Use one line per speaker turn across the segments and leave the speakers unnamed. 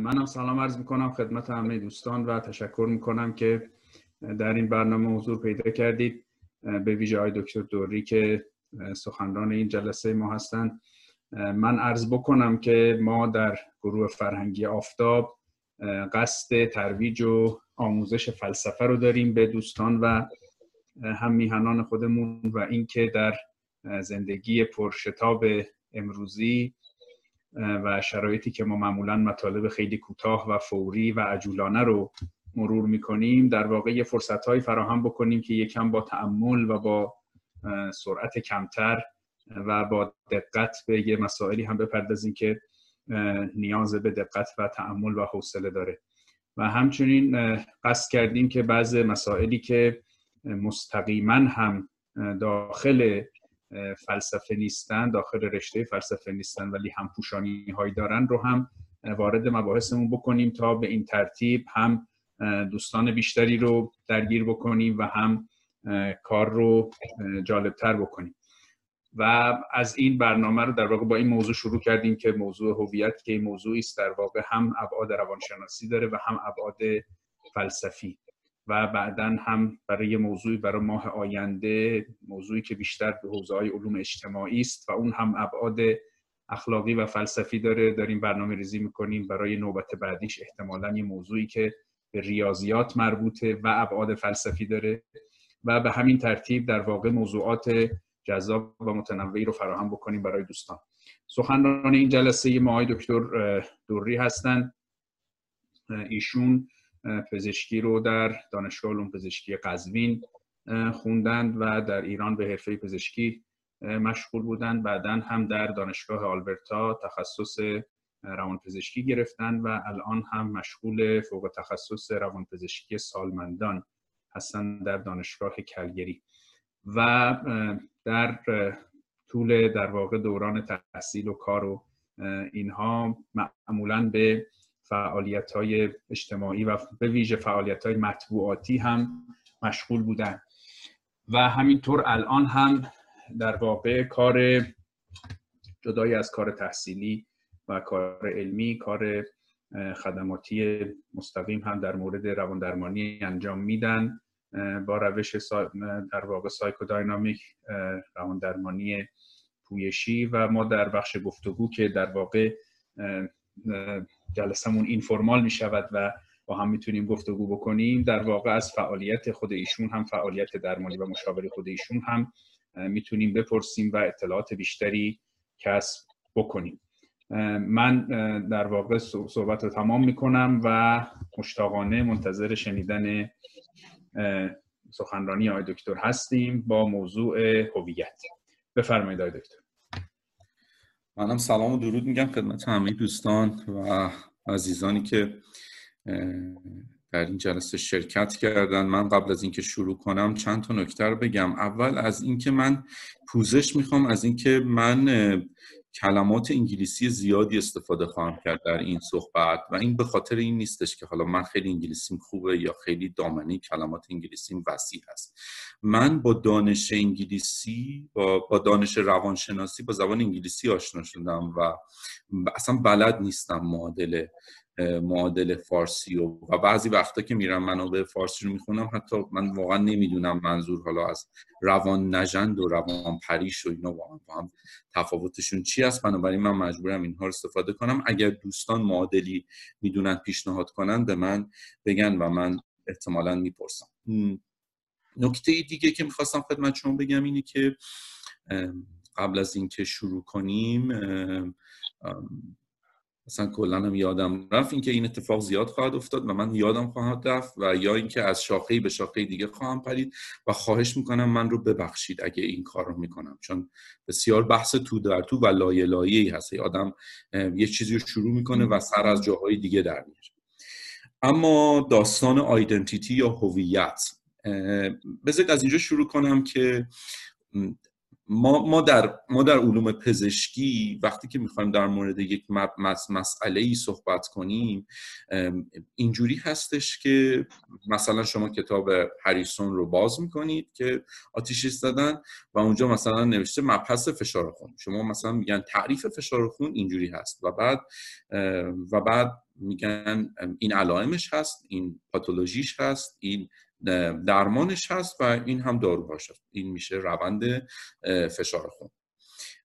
منم سلام عرض می‌کنم خدمت همه دوستان و تشکر می‌کنم که در این برنامه حضور پیدا کردید به ویژه های دکتر دوری که سخنران این جلسه ما هستند. من عرض بکنم که ما در گروه فرهنگی آفتاب قصد ترویج و آموزش فلسفه رو داریم به دوستان و هم میهنان خودمون و اینکه در زندگی پرشتاب امروزی و شرایطی که ما معمولا مطالب خیلی کوتاه و فوری و عجولانه رو مرور می‌کنیم در واقع یه فرصت فراهم بکنیم که یکم با تعمل و با سرعت کمتر و با دقت به یه مسائلی هم بپردازیم که نیاز به دقت و تعمل و حوصله داره. و همچنین قصد کردیم که بعض مسائلی که مستقیما هم داخل فلسفه نیستن داخل رشته فلسفه نیستن ولی هم پوشانی هایی دارن رو هم وارد مباحثمون بکنیم تا به این ترتیب هم دوستان بیشتری رو درگیر بکنیم و هم کار رو جالبتر بکنیم. و از این برنامه رو در واقع با این موضوع شروع کردیم که موضوع هویت که موضوعی است در واقع هم ابعاد روانشناسی داره و هم ابعاد فلسفی. و بعدا هم برای موضوعی برای ماه آینده موضوعی که بیشتر به حوزه های علوم اجتماعی است و اون هم ابعاد اخلاقی و فلسفی داره. داریم برنامه ریزی می‌کنیم. برای نوبت بعدیش احتمالا یه موضوعی که به ریاضیات مربوطه و ابعاد فلسفی داره. و به همین ترتیب در واقع موضوعات جذاب و متنوعی رو فراهم بکنیم برای دوستان. سخنران این جلسه ما دکتر دوری هستند ایشون پزشکی رو در دانشگاه علوم پزشکی قزوین خوندند و در ایران به حرفه پزشکی مشغول بودند. بعدا هم در دانشگاه آلبرتا تخصص روانپزشکی گرفتن و الان هم مشغول فوق تخصص روانپزشکی سالمندان هستند در دانشگاه کلگری. و در طول در واقع دوران تحصیل و کار و اینها معمولا به فعالیت های اجتماعی و به ویژه فعالیت های مطبوعاتی هم مشغول بودن. و همینطور الان هم در واقع کار جدای از کار تحصیلی و کار علمی کار خدماتی مستقیم هم در مورد رواندرمانی انجام میدن. با روش در واقع سایکوداینامیک رواندرمانی پویشی و ما در بخش گفتگو که در واقع جلسمون اینفورمال می شود و با هم می‌تونیم گفتگو بکنیم. در واقع از فعالیت خود ایشون هم فعالیت درمانی و مشاوره خود ایشون هم می‌تونیم بپرسیم و اطلاعات بیشتری کسب بکنیم. من در واقع صحبت رو تمام می‌کنم و مشتاقانه منتظر شنیدن سخنرانی آقای دکتر هستیم با موضوع هویت. بفرمایید آقای دکتر.
منم سلام و درود میگم خدمت همه دوستان و عزیزانی که در این جلسه شرکت کردن. من قبل از اینکه شروع کنم چند تا نکته بگم. اول از اینکه من پوزش می‌خوام از اینکه من کلمات انگلیسی زیادی استفاده خواهم کرد در این صحبت و این به خاطر این نیستش که حالا من خیلی انگلیسیم خوبه یا خیلی دامنه کلمات انگلیسیم وسیع هست. من با دانش انگلیسی با, با دانش روانشناسی با زبان انگلیسی آشنا شدم و اصلا بلد نیستم معادل معادل فارسی و, و بعضی وقتا که میرم منابع فارسی رو می‌خونم حتی من واقعا نمی‌دونم منظور حالا از روان نژند و روان پریش و اینا با هم تفاوتشون چی است. بنابراین من مجبورم اینها رو استفاده کنم. اگر دوستان معادلی می‌دونن پیشنهاد کنن به من بگن و من احتمالا می‌پرسم. نکته دیگه که می‌خواستم خدمت شما بگم اینه که قبل از اینکه شروع کنیم مثلا کلا هم یادم رفت اینکه این اتفاق زیاد خواهد افتاد و من یادم خواهد رفت و یا اینکه از شاخه به شاخه دیگه خواهم پرید و خواهش می‌کنم من رو ببخشید اگه این کار رو می‌کنم. چون بسیار بحث تو در تو و لایه لایه هست آدم یه چیزی رو شروع می‌کنه و سر از جاهای دیگه در میاره اما داستان آیدنتیتی یا هویت بذارید از اینجا شروع کنم که ما, ما, در, ما در علوم پزشکی وقتی که می‌خوایم در مورد یک مسئله ای صحبت کنیم اینجوری هستش که مثلا شما کتاب هریسون رو باز می‌کنید که آتیشی زدن و اونجا مثلا نوشته مبحث فشار خون. شما مثلا میگن تعریف فشار خون اینجوری هست و بعد و بعد میگن این علائمش هست این پاتولوژیش هست این درمانش هست و این هم داروهاش هست. این میشه روند فشار خون.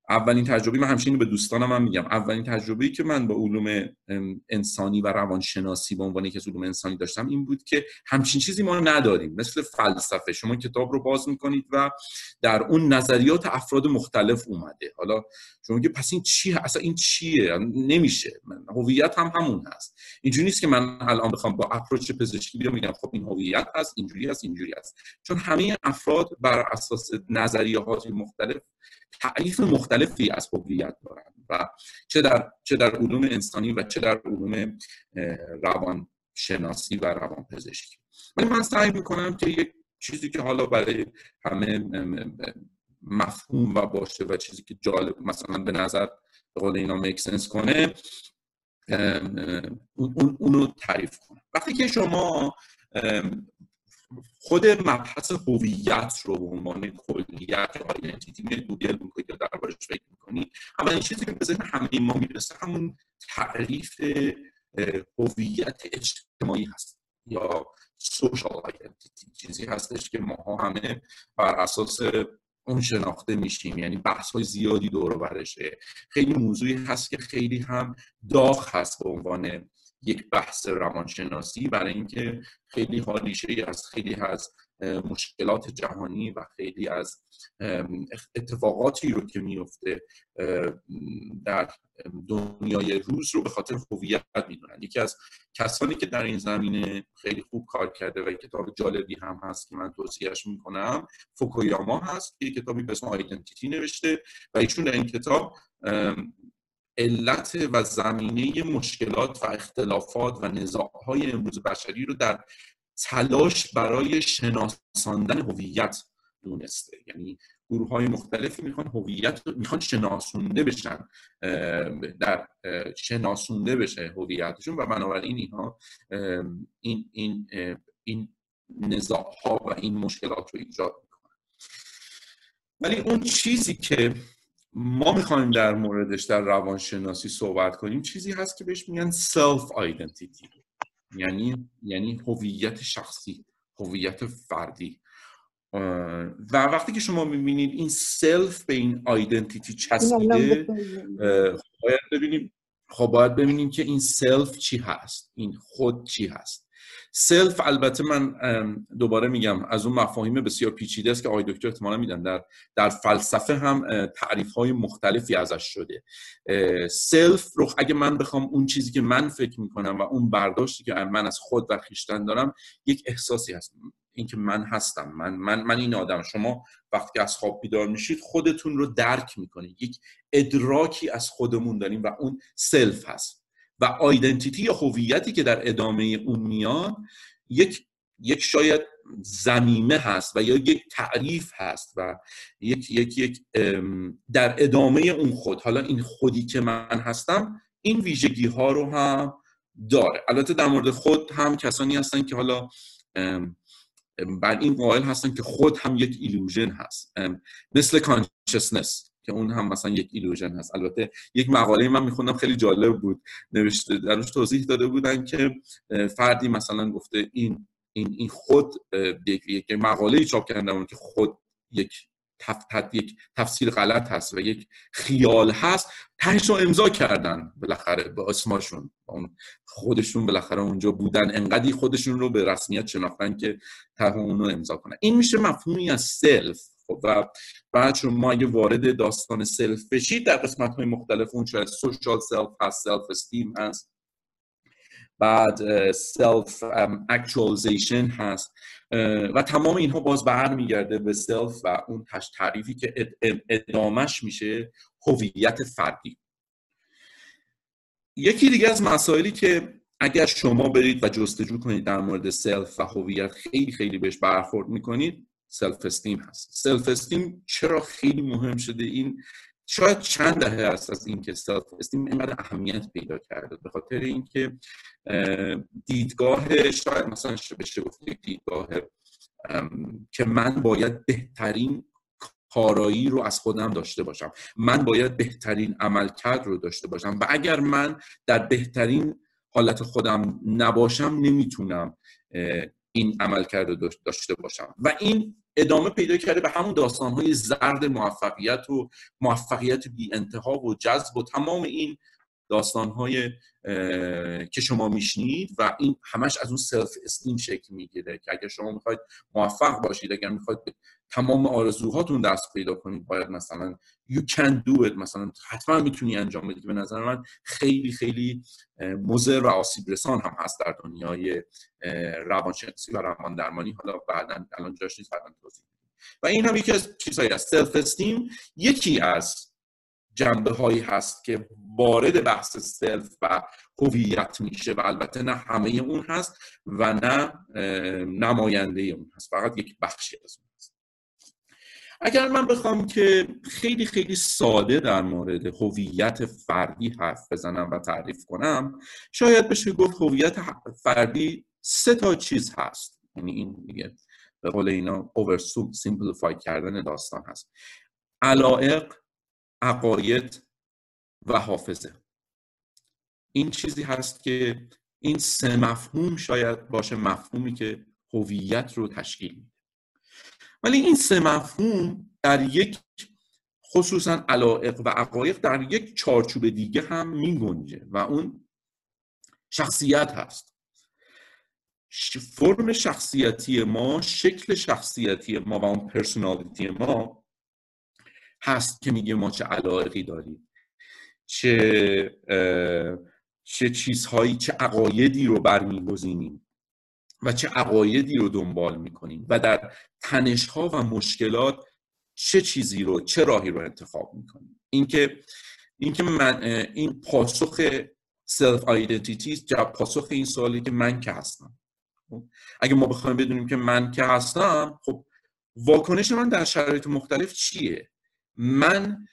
اولین تجربه من همچنین به دوستانم هم میگم. اولین تجربه‌ای که من با علوم انسانی و روانشناسی به عنوان یک علوم انسانی داشتم این بود که همچین چیزی ما نداریم. مثل فلسفه. شما کتاب رو باز می‌کنید و در اون نظریات افراد مختلف اومده. حالا شما میگه پس این چیه اصلا این چیه؟ نمیشه. هویت هم همون هست. اینجوری نیست که من الان بخوام با اپروچ پزشکی بیام میگم خب این هویت هست اینجوری هست اینجوری هست. چون همه افراد بر اساس نظریات مختلف تعریف مختلفی از هویت دارن و چه در چه در علوم انسانی و چه در علوم روان شناسی و روان پزشکی ولی من سعی می‌کنم که یک چیزی که حالا برای همه مفهوم و باشه و چیزی که جالب مثلا به نظر به قول اینا مکسنس کنه اون اونو تعریف کنم. وقتی که شما خود مبحث هویت رو به عنوان کلیت یا آیدنتیتی گوگل می‌کنید یا دربارش فکر می‌کنید اولین چیزی که به همه ما می‌رسه همون تعریف هویت اجتماعی هست یا سوشال آیدنتیتی چیزی هستش که ما همه بر اساس اون شناخته میشیم. یعنی بحث های زیادی دور برشه. خیلی موضوعی هست که خیلی هم داغ هست به عنوان یک بحث روانشناسی برای اینکه خیلی حالیشه از خیلی از مشکلات جهانی و خیلی از اتفاقاتی رو که میفته در دنیای روز رو به خاطر هویت می‌دونن. یکی از کسانی که در این زمینه خیلی خوب کار کرده و کتاب جالبی هم هست که من توصیهش می‌کنم فوکویاما هست که کتابی به اسم آیدنتیتی نوشته و ایشون در این کتاب علت و زمینه مشکلات و اختلافات و نزاعهای امروز بشری رو در تلاش برای شناساندن هویت دونسته. یعنی گروه های مختلفی می‌خوان هویت می‌خوان شناسونده بشن در شناسونده بشه هویتشون و بنابراین اینها این این این نزاع ها و این مشکلات رو ایجاد می‌کنن. ولی اون چیزی که ما می‌خوایم در موردش در روانشناسی صحبت کنیم چیزی هست که بهش میگن سلف آیدنتیتی یعنی یعنی هویت شخصی هویت فردی. و وقتی که شما می‌بینید این self به این identity چسبیده باید ببینیم خب باید ببینیم که این self چی هست این خود چی هست. self البته من دوباره میگم از اون مفاهیم بسیار پیچیده است که آقای دکتر احتمالا میدن در در فلسفه هم تعریف های مختلفی ازش شده. self رو اگه من بخوام اون چیزی که من فکر می‌کنم و اون برداشتی که من از خود و خویشتن دارم یک احساسی هست. اینکه من هستم من من من این آدم. شما وقتی از خواب بیدار میشید خودتون رو درک می‌کنید. یک ادراکی از خودمون داریم و اون سلف هست. و آیدنتیتی یا هویتی که در ادامه اون میاد یک یک شاید زمینه هست و یا یک تعریف هست و یک یک یک در ادامه اون خود. حالا این خودی که من هستم این ویژگی ها رو هم داره. البته در مورد خود هم کسانی هستن که حالا بر این قائل هستن که خود هم یک illusion هست. مثل consciousness که اون هم مثلا یک illusion هست. البته یک مقاله من میخوندم خیلی جالب بود. نوشته درش توضیح داده بودن که فردی مثلا گفته این این این خود یک مقاله چاپ کردن که خود یک تف... یک تفسیر غلط هست و یک خیال هست. تهش رو امضا کردن بالاخره به اون خودشون بالاخره اونجا بودن. انقدی خودشون رو به رسمیت شناختن که ته اون رو امضا کنن. این میشه مفهومی از self. خب و بعد چون ما اگه وارد داستان self بشید در قسمت های مختلف اون شاید social self هست self-esteem هست. بعد self-actualization هست. و تمام اینها باز برمیگرده به self و اون تعریفی که ادامش میشه هویت فردی. یکی دیگه از مسائلی که اگر شما برید و جستجو کنید در مورد self و هویت خیلی خیلی بهش برخورد می‌کنید self-esteem هست. self-esteem چرا خیلی مهم شده؟ این شاید چند دهه است از اینکه self-esteem اینقدر اهمیت پیدا کرده. به خاطر اینکه دیدگاه شاید مثلا بشه گفت دیدگاه که من باید بهترین کارایی رو از خودم داشته باشم. من باید بهترین عملکرد رو داشته باشم. و اگر من در بهترین حالت خودم نباشم نمی‌تونم این عملکرد رو داشته باشم. و این ادامه پیدا کرده به همون داستانهای زرد موفقیت و موفقیت بی انتها و جذب و تمام این داستانهای که شما میشنید و این همش از اون سلف استیم شکل می‌گیره که اگر شما می‌خواید موفق باشید اگر می‌خواید تمام آرزوهاتون دست پیدا کنید باید مثلا you can do it مثلا حتما می‌تونی انجام بدید به نظر من خیلی خیلی مضر و آسیب رسان هم هست در دنیای روانشناسی و روان درمانی حالا بعدا الان جاش نیست بعدا توضیح و این هم یکی از چیزهایی است self-esteem یکی از جنبه هایی هست که وارد بحث self و هویت میشه و البته نه همه اون هست و نه نماینده اون هست. فقط یک بخشی از اون هست. اگر من بخوام که خیلی خیلی ساده در مورد هویت فردی حرف بزنم و تعریف کنم شاید بشه گفت هویت فردی سه تا چیز هست. یعنی این دیگه به قول اینا oversimplify کردن داستان هست. علائق عقاید و حافظه. این چیزی هست که این سه مفهوم شاید باشه مفهومی که هویت رو تشکیل میده. ولی این سه مفهوم در یک خصوصا علائق و عقایق در یک چارچوب دیگه هم می و اون شخصیت هست. فرم شخصیتی ما شکل شخصیتی ما و اون پرسونالیتی ما هست که میگه ما چه علایقی داریم چه چه چیزهایی چه عقایدی رو برمیگزینیم. و چه عقایدی رو دنبال می‌کنیم و در تنشها و مشکلات چه چیزی رو چه راهی رو انتخاب می‌کنیم. اینکه اینکه من این پاسخ سلف آیدنتیتی پاسخ این سوالی که من که هستم. خب، اگه ما بخوایم بدونیم که من که هستم خب واکنش من در شرایط مختلف چیه؟ من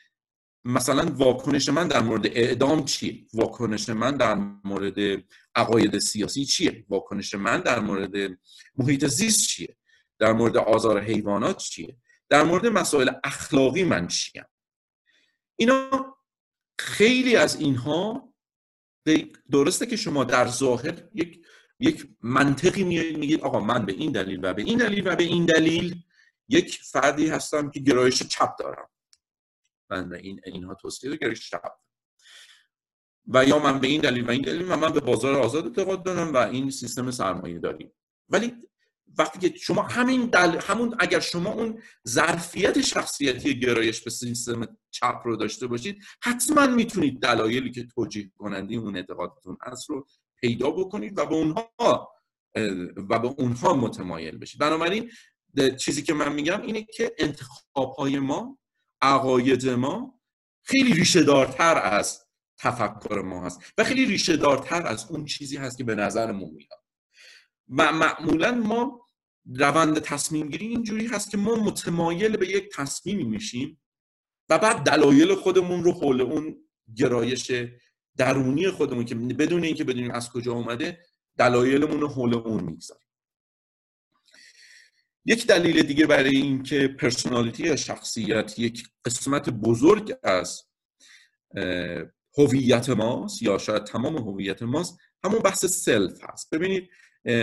مثلا واکنش من در مورد اعدام چیه؟ واکنش من در مورد عقاید سیاسی چیه؟ واکنش من در مورد محیط زیست چیه؟ در مورد آزار حیوانات چیه؟ در مورد مسائل اخلاقی من چیم؟ اینا خیلی از اینها درسته که شما در ظاهر یک یک منطقی میگید آقا من به این دلیل و به این دلیل و به این دلیل یک فردی هستم که گرایش چپ دارم. من به این اینها توصیه گرایش چپ و یا من به این دلیل و این دلیل و من به بازار آزاد اعتقاد دارم و این سیستم سرمایه داریم. ولی وقتی که شما همین دل... همون اگر شما اون ظرفیت شخصیتی گرایش به سیستم چپ رو داشته باشید حتما می‌تونید دلایلی که توجیه کننده اون اعتقادتون هست رو پیدا بکنید و به اونها و به اونها متمایل بشید. بنابراین چیزی که من میگم اینه که انتخاب ما عقاید ما خیلی ریشه دارتر از تفکر ما هست و خیلی ریشه دارتر از اون چیزی هست که به نظرمون میاد. و معمولا ما روند تصمیم گیری اینجوری هست که ما متمایل به یک تصمیمی میشیم و بعد دلایل خودمون رو حول اون گرایش درونی خودمون که بدون اینکه بدونیم از کجا اومده دلایلمون رو حول اون می‌گذاریم. یک دلیل دیگه برای اینکه personality یا شخصیت یک قسمت بزرگ از هویت ماست یا شاید تمام هویت ماست همون بحث self هست. ببینید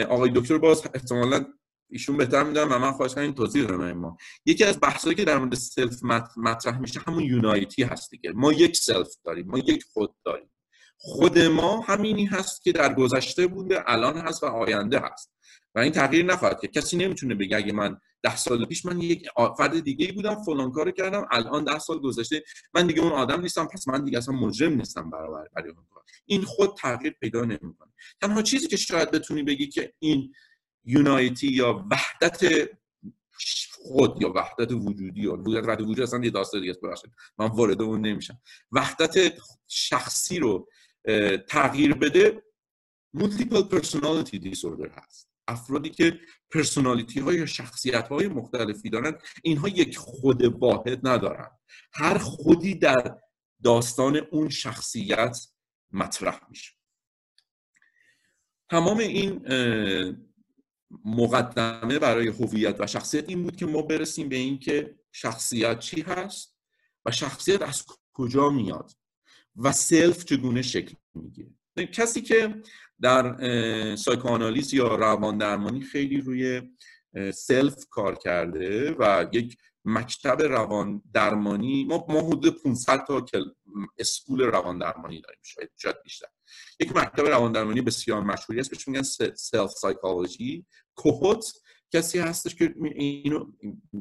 آقای دکتر باز احتمالا ایشون بهتر می‌دونم و من خواهش کنم توضیح بدم ما. یکی از بحثایی که در مورد self مطرح میشه همون یونایتی هست دیگه. ما یک سلف داریم ما یک خود داریم. خود ما همینی هست که در گذشته بوده الان هست و آینده هست. و این تغییر نخواهد که کسی نمی‌تونه بگه اگه من ده سال پیش من یک فرد دیگه بودم فلان کارو کردم الان ده سال گذشته من دیگه اون آدم نیستم پس من دیگه اصلا مجرم نیستم برابر برای اون کار. این خود تغییر پیدا نمی‌کنه. تنها چیزی که شاید بتونی بگی که این یونایتی یا وحدت خود یا وحدت وجودی یا وحدت وجودی اصلا یه داستان دیگه است من وارد اون نمیشم. وحدت شخصی رو تغییر بده multiple personality disorder هست. افرادی که پرسونالیتی های یا شخصیت های مختلفی دارن اینها یک خود واحد ندارن. هر خودی در داستان اون شخصیت مطرح میشه. تمام این مقدمه برای هویت و شخصیت این بود که ما برسیم به اینکه شخصیت چی هست و شخصیت از کجا میاد و self چگونه شکل می‌گیره. کسی که در psychoanalyse یا روان درمانی خیلی روی self کار کرده و یک مکتب روان درمانی ما ما حدود 500 تا school روان درمانی داریم شاید شاید بیشتر. یک مکتب روان درمانی بسیار مشهوری است بهش میگن سلف سایکولوژی کوهوت کسی هستش که اینو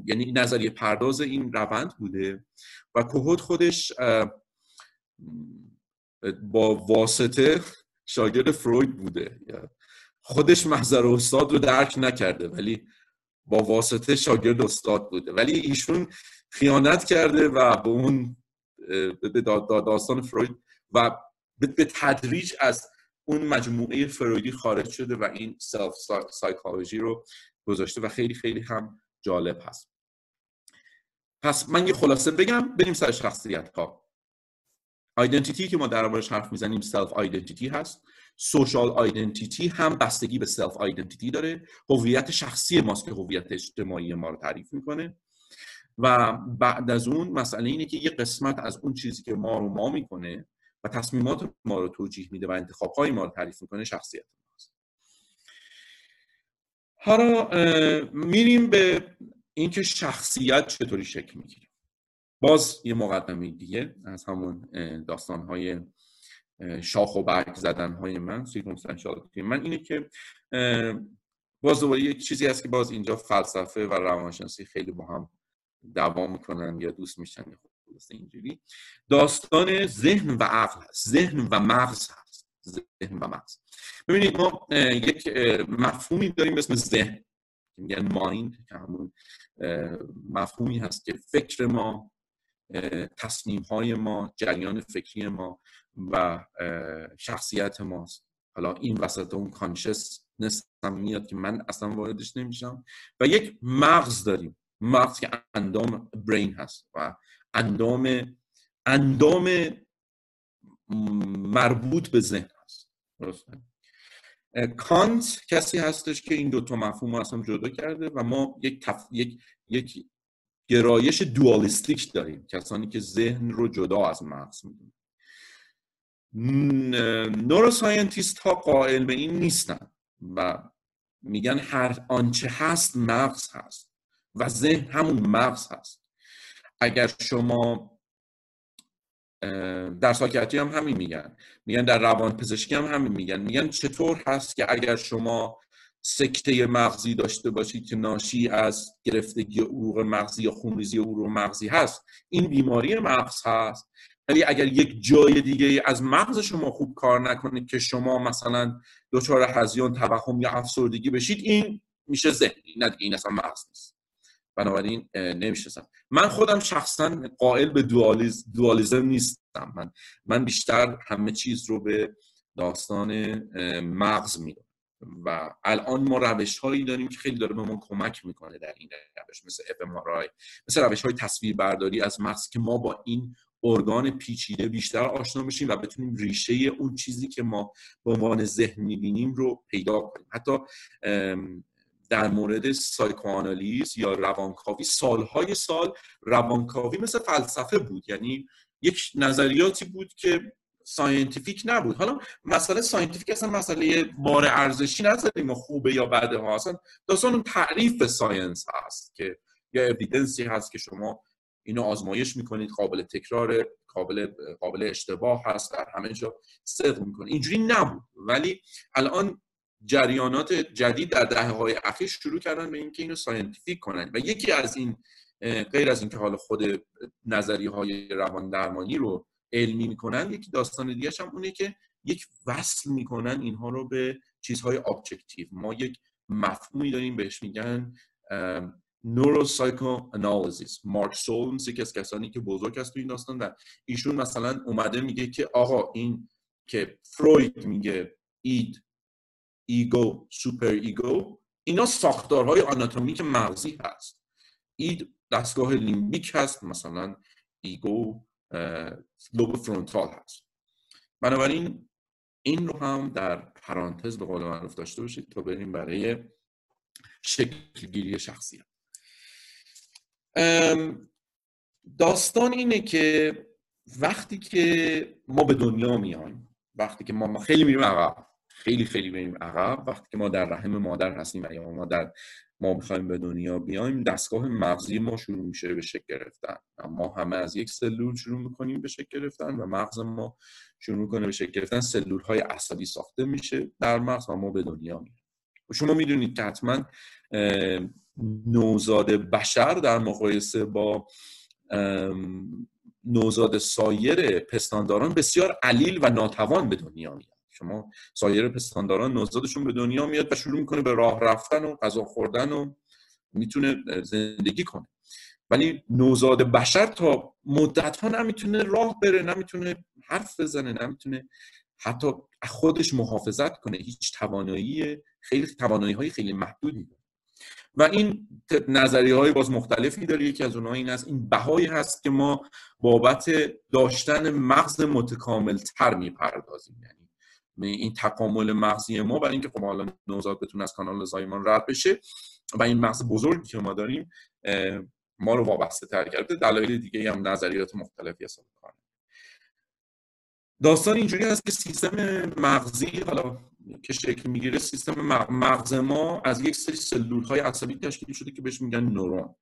یعنی نظریه پرداز این روند بوده و کوهوت خودش با واسطه شاگرد فروید بوده. خودش محضر استاد رو درک نکرده ولی با واسطه شاگرد استاد بوده. ولی ایشون خیانت کرده و به اون به داستان فروید و به تدریج از اون مجموعه فرویدی خارج شده و این self psychology رو گذاشته و خیلی خیلی هم جالب هست. پس من یه خلاصه بگم بریم سر شخصیت ها identity که ما در موردش حرف می‌زنیم self identity هست. social identity هم بستگی به self identity داره. هویت شخصی ماست که هویت اجتماعی ما رو تعریف می‌کنه. و بعد از اون مسئله اینه که یه قسمت از اون چیزی که ما رو ما می‌کنه و تصمیمات ما رو توجیه میده و انتخاب های ما رو تعریف می‌کنه شخصیت ماست. حالا میریم به اینکه شخصیت چطوری شکل می‌گیره. باز یه مقدمه دیگه از همون داستان های شاخ و برگ زدن های من من اینه که باز دوباره یک چیزی هست که باز اینجا فلسفه و روانشناسی خیلی با هم دوام می‌کنن یا دوست میشن اینجوری. داستان ذهن و عقل هست. ذهن و مغز هست. ذهن و مغز. ببینید ما یک مفهومی داریم به اسم ذهن. میگن مایند که همون مفهومی هست که فکر ما تصمیم های ما جریان فکری ما و شخصیت ماست. حالا این وسط اون کانشس هم میاد که من اصلا واردش نمیشم. و یک مغز داریم. مغز که اندام برین هست و اندام اندام مربوط به ذهن هست. کانت کسی هستش که این دوتا مفهوم رو اصلا جدا کرده و ما یک, تف... یک... یک گرایش دوالیستیک داریم کسانی که ذهن رو جدا از مغز می‌دونن. نوروساینتیست ها قائل به این نیستن و میگن هر آنچه هست مغز هست و ذهن همون مغز هست. اگر شما در ساکیاتری هم همین میگن. میگن در روان پزشکی هم همین میگن. میگن چطور هست که اگر شما سکته مغزی داشته باشید که ناشی از گرفتگی عروق مغزی یا خونریزی عروق مغزی هست. این بیماری مغز هست. ولی اگر یک جای دیگه از مغز شما خوب کار نکنید که شما مثلا دچار هزیان توهم یا افسردگی بشید این میشه ذهنی نه این اصلا مغز نیست. بنابراین نمی‌شناسم من خودم شخصا قائل به دوالیز، دوالیزم نیستم. من من بیشتر همه چیز رو به داستان مغز میدم و الان ما روش هایی داریم که خیلی داره به ما کمک می‌کنه در این روش مثل اف مثل روش های تصویر برداری از مغز که ما با این ارگان پیچیده بیشتر آشنا بشیم و بتونیم ریشه اون چیزی که ما به عنوان ذهن می‌بینیم رو پیدا کنیم. حتی در مورد psychoanalyse یا روانکاوی سالهای سال روانکاوی مثل فلسفه بود. یعنی یک نظریاتی بود که scientific نبود. حالا مسئله scientific اصلا مسئله بار ارزشی نداریم خوبه یا بده ها. اصلا داستان اون تعریف science هست که یا evidence ی هست که شما اینو آزمایش می‌کنید قابل تکرار قابل قابل اشتباه هست در همه جا صدق می‌کنه اینجوری نبود. ولی الان جریانات جدید در دهه های اخیر شروع کردن به اینکه اینو scientific کنن. و یکی از این غیر از اینکه حالا خود نظریه های روان درمانی رو علمی می‌کنن یکی داستان دیگه هم اونه که یک وصل می‌کنن اینها رو به چیزهای objective ما یک مفهومی داریم بهش میگن neuropsychoanalysis مارک سولمز یکی کسانی که بزرگ است تو این داستان و ایشون مثلا اومده میگه که آقا این که فروید میگه id ego superego اینا ساختارهای آناتومیک مغزی هست. این دستگاه لیمبیک هست مثلا ego لوب فرونتال هست. بنابراین این رو هم در پرانتز به قول معروف داشته باشید تا بریم برای شکلگیری شخصیت داستان اینه که وقتی که ما به دنیا میایم وقتی که ما خیلی میریم عقب خیلی خیلی بریم عقب وقتی که ما در رحم مادر هستیم و یا ما در ما می‌خوایم به دنیا بیایم دستگاه مغزی ما شروع میشه به شکل گرفتن. ما همه از یک سلول شروع می‌کنیم به شکل گرفتن و مغز ما شروع می‌کنه به شکل گرفتن. سلول های عصبی ساخته میشه در مغز و ما به دنیا میایم شما می‌دونید که حتما نوزاد بشر در مقایسه با نوزاد سایر پستانداران بسیار علیل و ناتوان به دنیا میاد. شما سایر پستانداران نوزادشون به دنیا میاد و شروع می‌کنه به راه رفتن و غذا خوردن و می‌تونه زندگی کنه. ولی نوزاد بشر تا مدت ها نمی‌تونه راه بره نمی‌تونه حرف بزنه نمی‌تونه حتی خودش محافظت کنه. هیچ توانایی خیلی توانایی های خیلی محدودی داره. و این نظریه های باز مختلفی داره. یکی از اونها این است این بهایی هست که ما بابت داشتن مغز متکامل تر می‌پردازیم. یعنی این تکامل مغزی ما برای اینکه خب حالا نوزاد بتونه از کانال زایمان رد بشه و این مغز بزرگی که ما داریم ما رو وابسته تر کرده. دلایل دیگه هم نظریات مختلفی کار داستان اینجوری هست که سیستم مغزی حالا که شکل می‌گیره سیستم مغز ما از یک سری سلول های عصبی تشکیل شده که بهش میگن نورون.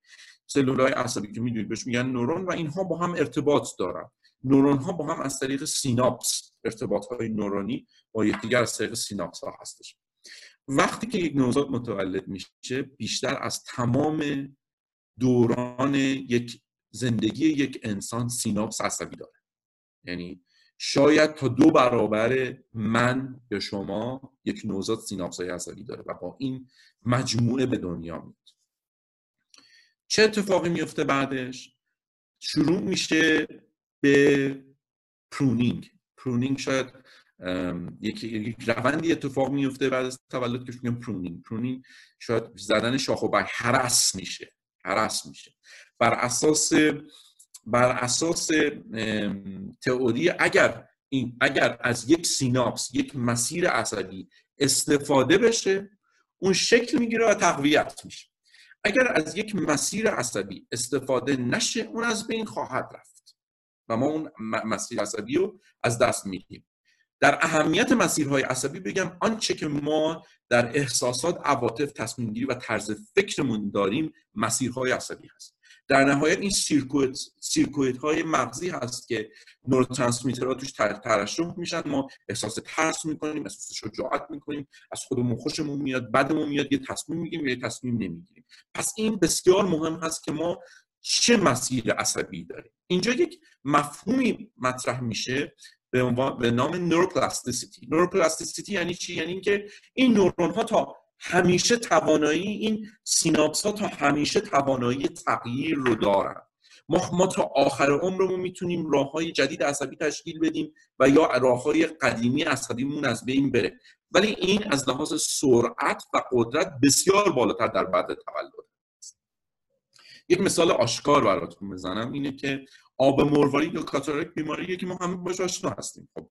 سلول های عصبی که می‌دونید بهش میگن نورون و اینها با هم ارتباط دارن. نورون ها با هم از طریق سیناپس ارتباط های نورونی با یکدیگر از طریق سیناپس ها هستش. وقتی که یک نوزاد متولد میشه بیشتر از تمام دوران یک زندگی یک انسان سیناپس عصبی داره. یعنی شاید تا دو برابر من یا شما یک نوزاد سیناپس های عصبی داره و با این مجموعه به دنیا میاد. چه اتفاقی میفته بعدش؟ شروع میشه به pruning pruning شاید یک روندی اتفاق میفته بعد از تولد که میگم pruning pruning شاید زدن شاخ و برگ هرس میشه. هرس میشه. بر اساس بر اساس تئوری اگر این اگر از یک سیناپس یک مسیر عصبی استفاده بشه اون شکل می‌گیره و تقویت میشه. اگر از یک مسیر عصبی استفاده نشه اون از بین خواهد رفت. و ما اون مسیر عصبی رو از دست میدیم. در اهمیت مسیرهای عصبی بگم آنچه که ما در احساسات عواطف تصمیم گیری و طرز فکرمون داریم مسیرهای عصبی هست. در نهایت این circuit, circuit های مغزی هست که ها توش ترشح میشن. ما احساس ترس می‌کنیم احساس شجاعت می‌کنیم. از خودمون خوشمون میاد بدمون میاد یه تصمیم می‌گیریم یه تصمیم نمی‌گیریم. پس این بسیار مهم هست که ما چه مسیر عصبی داریم. اینجا یک مفهومی مطرح میشه به, به نام neuroplasticity neuroplasticity یعنی چی؟ یعنی اینکه این نورون ها تا همیشه توانایی این سیناپس ها تا همیشه توانایی تغییر رو دارن. ما, ما تا آخر عمرمون می‌تونیم راه های جدید عصبی تشکیل بدیم و یا راه های قدیمی عصبیمون از بین بره. ولی این از لحاظ سرعت و قدرت بسیار بالاتر در بعد تولد. یک مثال آشکار براتون بزنم اینه که آب مروارید یا cataract بیماریه که ما همه باش آشنا هستیم. خب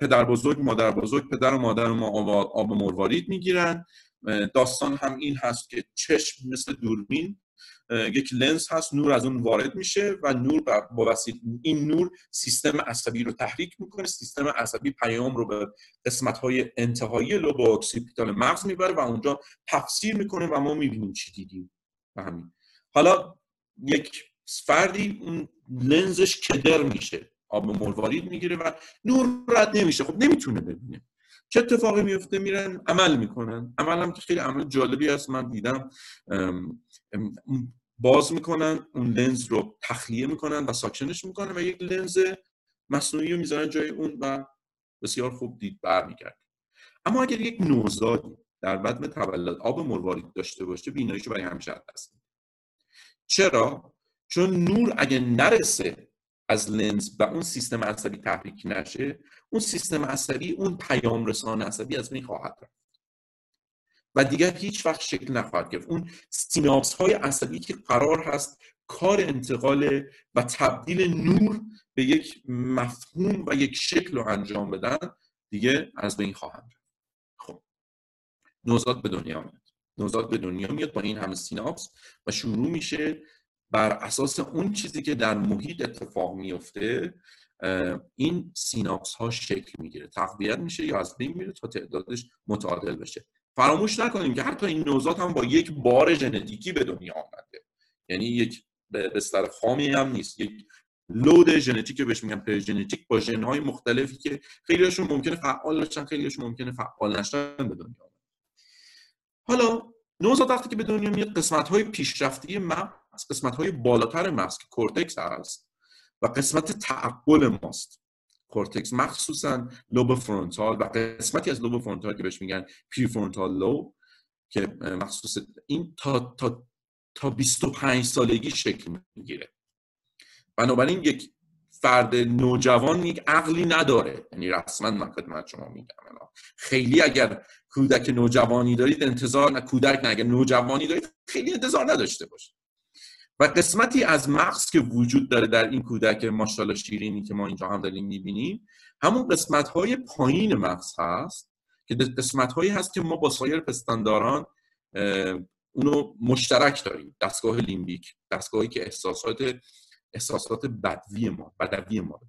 پدر بزرگ مادر بزرگ پدر و مادر ما آب, آب مروارید می‌گیرن. داستان هم این هست که چشم مثل دوربین یک لنز هست نور از اون وارد میشه و نور با وسیله این نور سیستم عصبی رو تحریک می‌کنه سیستم عصبی پیام رو به قسمت های انتهایی لوب occipital مغز می‌بره و اونجا تفسیر می‌کنه و ما می‌بینیم چی دیدیم. و همین حالا یک فردی اون لنزش کدر میشه آب مروارید می‌گیره و نور رد نمیشه. خب نمی‌تونه ببینه. چه اتفاقی میفته؟ میرن عمل می‌کنن. عمل هم خیلی عمل جالبی هست. من دیدم باز می‌کنن اون لنز رو تخلیه می‌کنن و ساکنش می‌کنن و یک لنز مصنوعی رو می‌ذارن جای اون و بسیار خوب دید برمیگرد اما اگر یک نوزادی در بدن تولد آب مروارید داشته باشه بیناییشو برای همیشه دست چرا؟ چون نور اگه نرسه از لنز و اون سیستم عصبی تحریک نشه اون سیستم عصبی اون پیام رسان عصبی از بین خواهد رفت. و دیگر هیچ وقت شکل نخواهد گرفت. اون سیناپس های عصبی که قرار هست کار انتقال و تبدیل نور به یک مفهوم و یک شکل رو انجام بدن دیگه از بین خواهند خب. نوزاد به دنیا میاد. نوزاد به دنیا میاد با این همه سیناپس و شروع میشه بر اساس اون چیزی که در محیط اتفاق میفته این سیناپس ها شکل می‌گیره. تقویت میشه یا از بین میره تا تعدادش متعادل بشه. فراموش نکنیم که حتی این نوزاد هم با یک بار ژنتیکی به دنیا آمده. یعنی یک بستر خامی هم نیست. یک load ژنتیک بهش میگن پرژنتیک با ژنهای مختلفی که خیلیشون ممکنه فعال باشن خیلیشون ممکنه فعال نشن به دنیا حالا نوزاد وقتی که به دنیا میاد قسمت های پیشرفتی مغز قسمت های بالاتر مغز که کورتکس هست و قسمت تعقل ماست. کورتکس مخصوصا لوب frontal و قسمتی از لوب frontal که بهش میگن prefrontal lobe که مخصوص این تا تا تا 25 سالگی شکل می‌گیره. بنابراین یک فرد نوجوان یک عقلی نداره. یعنی رسما من خدمت شما میگم. خیلی اگر کودک نوجوانی دارید انتظار نه کودک نه اگر نوجوانی دارید خیلی انتظار نداشته باشید. و قسمتی از مغز که وجود داره در این کودک ماشاءالله شیرینی که ما اینجا هم داریم می‌بینیم همون قسمت های پایین مغز هست که قسمت هایی هست که ما با سایر پستانداران اونو مشترک داریم. دستگاه لیمبیک دستگاهی که احساسات احساسات بدوی ما بدوی ما.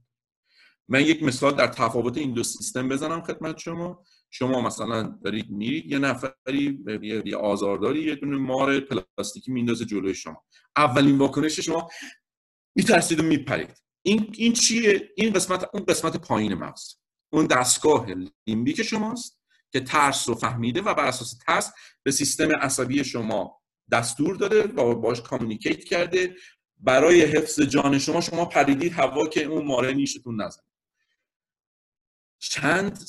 من یک مثال در تفاوت این دو سیستم بزنم خدمت شما. شما مثلا دارید میرید یه نفری یه آزارداری یه دونه مار پلاستیکی میندازه جلوی شما. اولین واکنش شما میترسید و میپرید. این این چیه؟ این قسمت اون قسمت پایین مغز. اون دستگاه limbic شماست که ترس رو فهمیده و بر اساس ترس به سیستم عصبی شما دستور داده و باش communicate کرده برای حفظ جان شما شما پریدید هوا که اون ماره نیشتون نزنه چند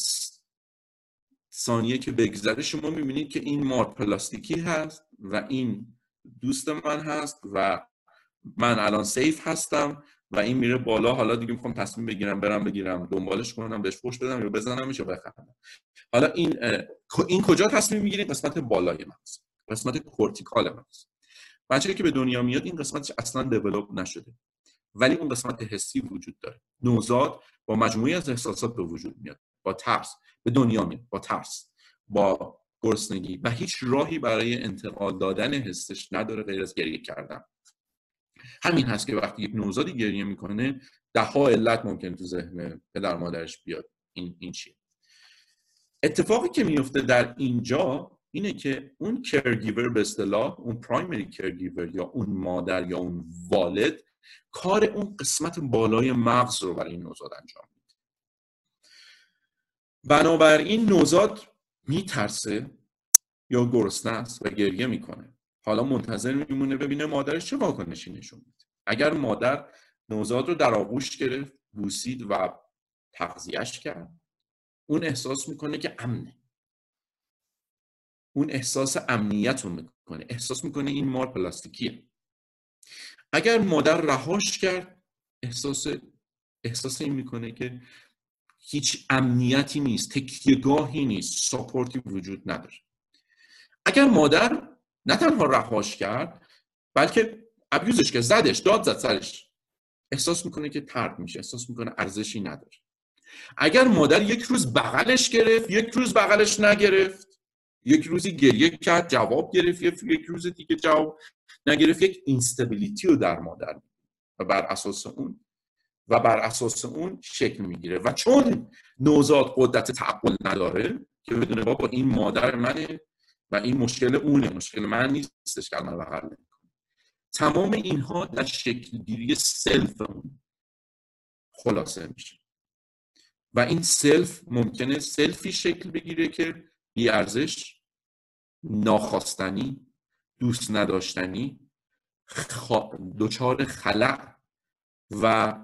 ثانیه که بگذره شما می‌بینید که این مار پلاستیکی هست و این دوست من هست و من الان safe هستم و این میره بالا. حالا دیگه می‌خوام تصمیم بگیرم برم بگیرم دنبالش کنم بهش پشت بدم یا بزنمش یا بخرم حالا این این کجا تصمیم می‌گیرید؟ قسمت بالای مغز قسمت کورتیکال مغز بچه‌ای که به دنیا میاد این قسمتش اصلا دیولپ نشده. ولی اون قسمت حسی وجود داره. نوزاد با مجموعی از احساسات به وجود میاد. با ترس. به دنیا میاد. با ترس. با گرسنگی. و هیچ راهی برای انتقال دادن حسش نداره غیر از گریه کردن. همین هست که وقتی یک نوزادی گریه می‌کنه ده ها علت ممکن تو ذهن پدر مادرش بیاد. این این چیه؟ اتفاقی که میفته در اینجا اینه که اون کرگیور به اصطلاح اون پرایمری کرگیور یا اون مادر یا اون والد کار اون قسمت بالای مغز رو برای نوزاد انجام میده. بنابراین نوزاد میترسه یا گرسنه است و گریه می‌کنه. حالا منتظر میمونه ببینه مادرش چه واکنشی نشون میده. اگر مادر نوزاد رو در آغوش گرفت بوسید و تغذیهش کرد اون احساس می‌کنه که امنه. اون احساس امنیت رو می‌کنه. احساس می‌کنه این مار پلاستیکیه. اگر مادر رهاش کرد احساس احساس این می‌کنه که هیچ امنیتی نیست تکیهگاهی نیست ساپورتی وجود نداره. اگر مادر نه تنها رهاش کرد بلکه ابیوزش که زدش داد زد سرش احساس می‌کنه که ترد میشه احساس می‌کنه ارزشی نداره. اگر مادر یک روز بغلش گرفت یک روز بغلش نگرفت یک روزی گریه کرد جواب گرفت یک روز دیگه جواب نگرفت یک اینستابیلیتی رو در مادر و بر اساس اون و بر اساس اون شکل می‌گیره و چون نوزاد قدرت تعقل نداره که بدونه بابا این مادر منه و این مشکل اونه مشکل من نیستش که من بغل تمام اینها در شکل گیری self اون خلاصه میشه. و این self ممکنه self ی شکل بگیره که بی‌ارزش ناخواستنی دوست نداشتنی دچار خلأ و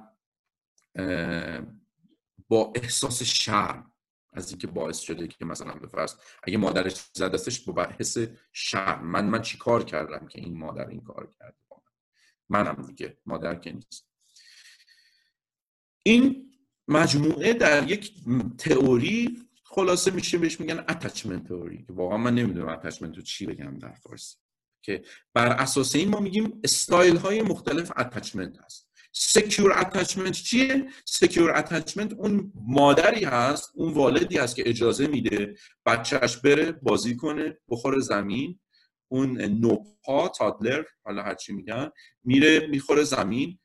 با احساس شرم از اینکه باعث شده که مثلا به فرض اگه مادرش زدستش با حس شرم. من من چی کار کردم که این مادر این کار کرده منم دیگه مادر که نیست. این مجموعه در یک تئوری خلاصه میشه بهش میگن attachment theory که واقعا من نمی‌دونم attachment رو چی بگم در فارسی. که بر اساس این ما میگیم استایل های مختلف attachment هست. secure attachment چیه؟ secure attachment اون مادری هست اون والدی هست که اجازه میده بچهش بره بازی کنه بخوره زمین. اون نوپا toddler حالا هرچی میگن میره می‌خوره زمین.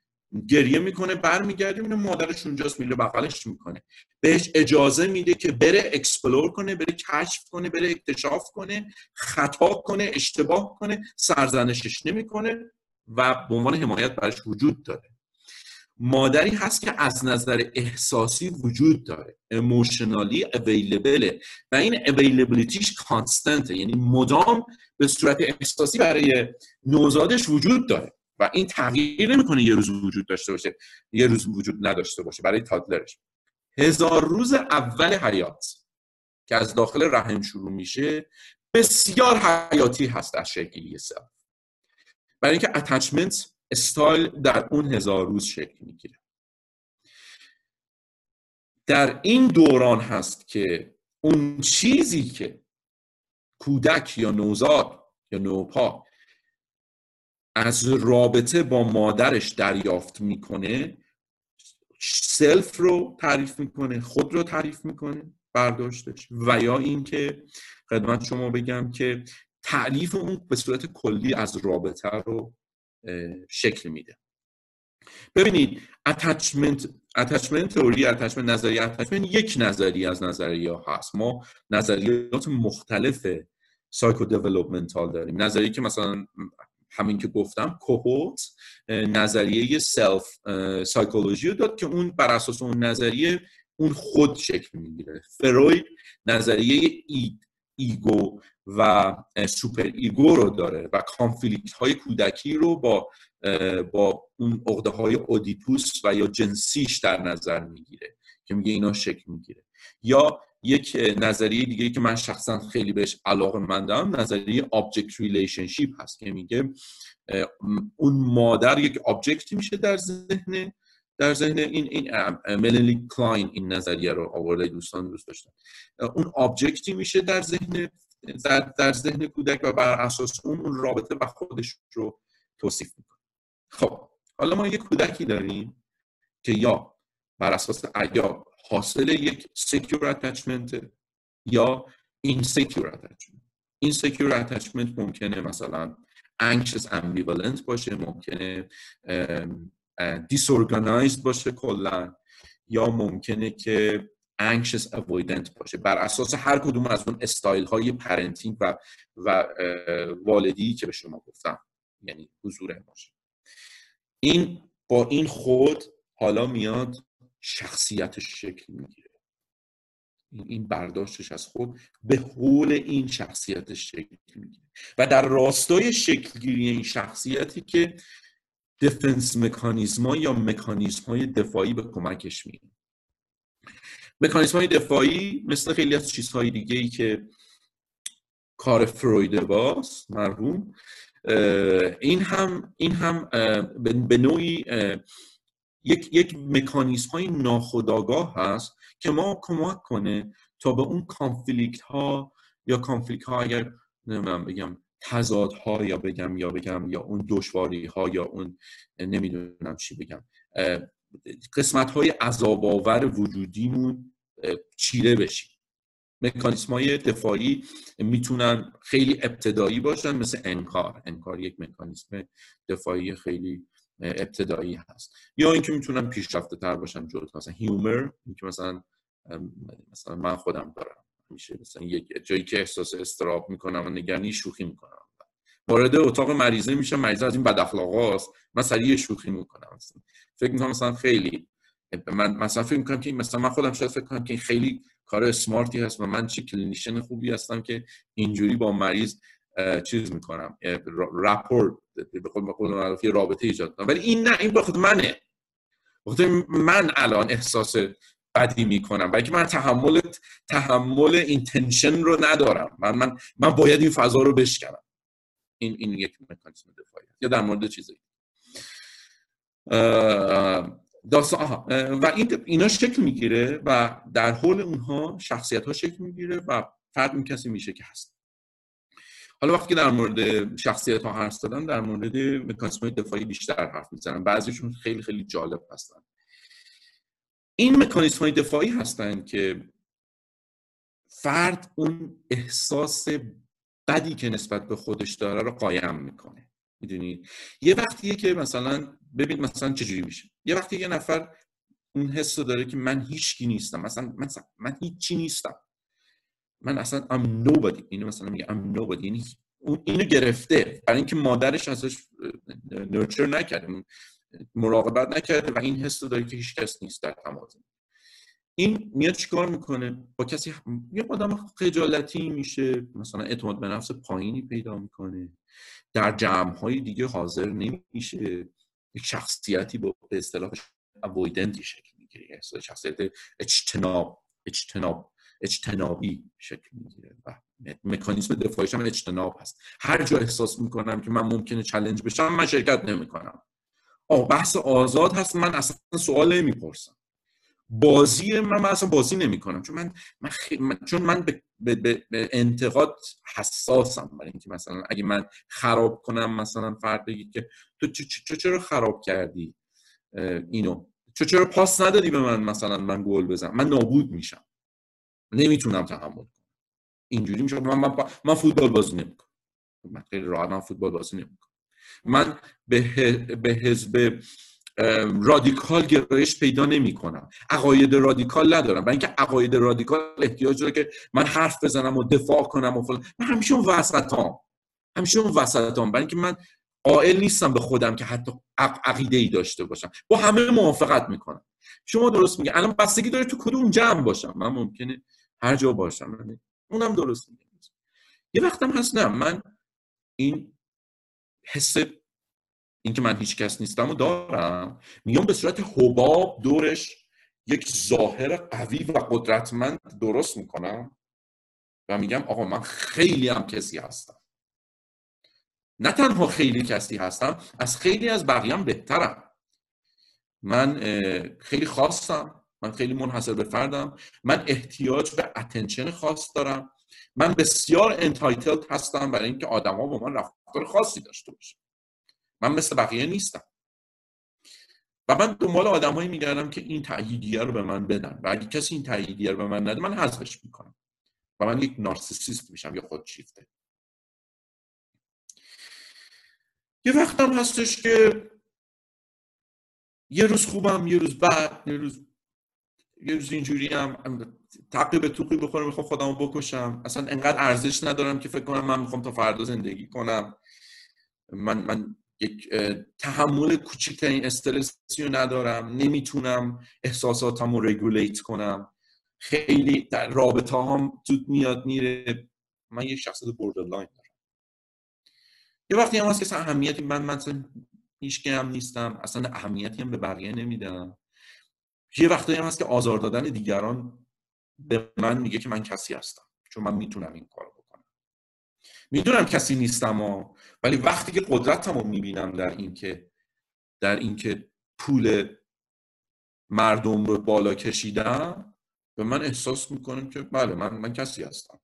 گریه می‌کنه برمیگرده میره مادرش اونجاست میره بغلش می‌کنه. بهش اجازه میده که بره explore کنه بره کشف کنه بره اکتشاف کنه خطا کنه اشتباه کنه سرزنشش نمی‌کنه و به عنوان حمایت براش وجود داره. مادری هست که از نظر احساسی وجود داره emotionally available ه و این availability ش constant ه یعنی مدام به صورت احساسی برای نوزادش وجود داره. و این تغییر نمی‌کنه یه روز وجود داشته باشه یه روز وجود نداشته باشه برای toddler ش. هزار روز اول حیات که از داخل رحم شروع میشه بسیار حیاتی هست از شکلی self برای اینکه attachment style در اون هزار روز شکل می‌گیره. در این دوران هست که اون چیزی که کودک یا نوزاد یا نوپا از رابطه با مادرش دریافت می‌کنه سلف رو تعریف می‌کنه خود رو تعریف می‌کنه برداشتش. و یا اینکه خدمت شما بگم که تعریف اون به صورت کلی از رابطه رو شکل میده. ببینید attachment attachment theory attachment نظریه attachment یک نظریه از نظریه ها هست. ما نظریات مختلف psychodevelopmental داریم. نظریه که مثلا همین که گفتم کوهوت نظریه self psychology رو داد که اون بر اساس اون نظریه اون خود شکل می‌گیره. فروید نظریه id ego و superego رو داره و conflict های کودکی رو با با اون عقده های اودیپوس و یا جنسیش در نظر می‌گیره که میگه اینا شکل می‌گیره. یا یک نظریه دیگه که من شخصا خیلی بهش علاقه مندم نظریه object relationship هست که میگه اون مادر یک object ی میشه در ذهن در ذهن این این ملنی کلاین این نظریه رو آورده دوستان دوست داشتن. اون object ی میشه در ذهن در, در ذهن کودک و بر اساس اون اون رابطه و خودش رو توصیف می‌کنه. خب حالا ما یک کودکی داریم که یا بر اساس یا حاصل یک secure attachment یا insecure attachment insecure attachment ممکنه مثلا anxious ambivalent باشه ممکنه disorganized باشه کلا یا ممکنه که anxious avoidant باشه. بر اساس هر کدوم از اون استایل های parenting و و والدی که به شما گفتم. یعنی حضور باشه این با این خود حالا میاد شخصیتش شکل می‌گیره. این برداشتش از خود به حول این شخصیتش شکل می‌گیره. و در راستای شکلگیری این شخصیتی که دفنس مکانیزم یا مکانیزم های دفاعی به کمکش میاد مکانیزم های دفاعی مثل خیلی از چیزهای دیگه ای که کار فروید باز مرحوم این هم این هم به نوعی یک یک مکانیزم های ناخودآگاه هست که ما کمک کنه تا به اون کانفلیکت ها یا کانفلیکت ها اگر نمی‌دونم بگم تضاد ها یا بگم یا بگم یا اون دشواری ها یا اون نمی‌دونم چی بگم قسمت های عذاب آور وجودیمون چیره بشیم. مکانیسم های دفاعی می‌تونن خیلی ابتدایی باشن مثل انکار. انکار یک مکانیسم دفاعی خیلی ابتدایی هست. یا اینکه می‌تونن پیشرفته تر باشن جلوتر. مثلا هیومر اینکه مثلا مثلا من خودم دارم. میشه مثلا یک جایی که احساس استراب می‌کنم و نگرانی شوخی می‌کنم. وارد اتاق مریضه میشه مریضه از این بد اخلاقاست من سریع شوخی می‌کنم. مثلا فکر می‌کنم مثلا خیلی من مثلا فکر می‌کنم که مثلا من خودم شاید فکر کنم که خیلی کار smart ی هست و من چه clinician خوبی هستم که اینجوری با مریض چیز می‌کنم rapport به یه رابطه ایجاد کنم ولی این نه این به خود منه. بخاطر من الان احساس بدی می‌کنم. بلکه من تحمل تحمل این tension رو ندارم. من من من باید این فضا رو بشکنم. این این یک مکانیزم دفاعی یا در مورد چیزی. داستان آها. و این اینا شکل می‌گیره و در حول اونها شخصیت ها شکل می‌گیره و فرد این کسی میشه که هست. حالا وقتی در مورد شخصیت ها حرف زدن در مورد مکانیسم دفاعی بیشتر حرف می‌زنن بعضیشون خیلی خیلی جالب هستن. این مکانیسم های دفاعی هستن که فرد اون احساس بدی که نسبت به خودش داره رو قایم می‌کنه. می‌دونید یه وقتیه که مثلا ببین مثلا چجوری میشه. یه وقتی یه نفر اون حس داره که من هیچکی نیستم. مثلا مثلا من هیچی نیستم. من اصلا I'm nobody. اینو مثلا میگه I'm nobody. یعنی اینو گرفته. برای اینکه مادرش ازش نرچر نکرده مراقبت نکرده و این حس رو داره که هیچ کس نیست در تماس. این میاد چیکار می‌کنه؟ با کسی یه آدم خجالتی میشه مثلا اعتماد به نفس پایینی پیدا می‌کنه. در جمع های دیگه حاضر نمیشه. یک شخصیتی با اصطلاح avoidant شکل می‌گیره. شخصیت اجتناب اجتناب. اجتنابی شکل می‌گیره و مکانیزم دفاعیش هم اجتناب هست. هر جا احساس می‌کنم که من ممکنه چلنج بشم من شرکت نمی‌کنم. آه بحث آزاد هست من اصلا سوال نمی‌پرسم. بازی من, من اصلا بازی نمی‌کنم. چون من, من, چون من به, به, به, انتقاد حساسم برای اینکه مثلا اگه من خراب کنم مثلا فرد بگی که تو چرا خراب کردی؟ اینو. چرا پاس ندادی به من مثلا من گل بزنم؟ من نابود میشم. نمی‌تونم تحمل کنم. اینجوری میشه. من, من, من فوتبال بازی نمی‌کنم. من خیلی راحت من فوتبال بازی نمی‌کنم. من به, به حزب رادیکال گرایش پیدا نمی کنم عقاید رادیکال ندارم. برای اینکه عقاید رادیکال احتیاج داره که من حرف بزنم و دفاع کنم و فلان. من همیشه اون وسطام. همیشه اون وسطام. برای اینکه من قائل نیستم به خودم که حتی عقیده ای داشته باشم. با همه موافقت می‌کنم. شما درست میگه الان بستگی داره تو کدوم جمع باشم. من ممکنه هر جا باشم. اونم درست میگه. یه وقتم هست نه من این حس اینکه من هیچ کس نیستم و دارم. میام به صورت حباب دورش یک ظاهر قوی و قدرتمند درست می‌کنم و میگم آقا من خیلی هم کسی هستم. نه تنها خیلی کسی هستم از خیلی از بقیه بهترم. من خیلی خاصم. من خیلی منحصر به فردم. من احتیاج به attention خاص دارم. من بسیار entitled هستم برای اینکه آدما با من رفتار خاصی داشته باشن. من مثل بقیه نیستم. و من دنبال آدمایی میگردم که این تأییدیه رو به من بدن. و اگه کسی این تأییدیه رو به من نده من حذفش می‌کنم. و من یک narcissist میشم یا خودشیفته. یه وقتم هستش که یه روز خوبم یه روز بد یه روز یه روز اینجوری هم تقیب توقی بخورم می‌خوام خودمو بکشم. اصلا انقدر ارزش ندارم که فکر کنم من می‌خوام تا فردا زندگی کنم. من من یک تحمل کوچکترین استرسی رو ندارم. نمی‌تونم احساساتم رو کنم. خیلی در رابطه هم زود میاد میره. من یک شخصیت بوردرلاین دارم. یه وقتی هم هست که اهمیتی من مثلا هیچ هم نیستم. اصلا اهمیتی هم به بقیه نمیدم. یه وقتی هم هست که آزار دادن دیگران به من میگه که من کسی هستم چون من می‌تونم این کار بکنم. می‌دونم کسی نیستم ولی وقتی که قدرتم رو می‌بینم در اینکه در اینکه پول مردم رو بالا کشیدم به من احساس می‌کنم که بله من, من کسی هستم.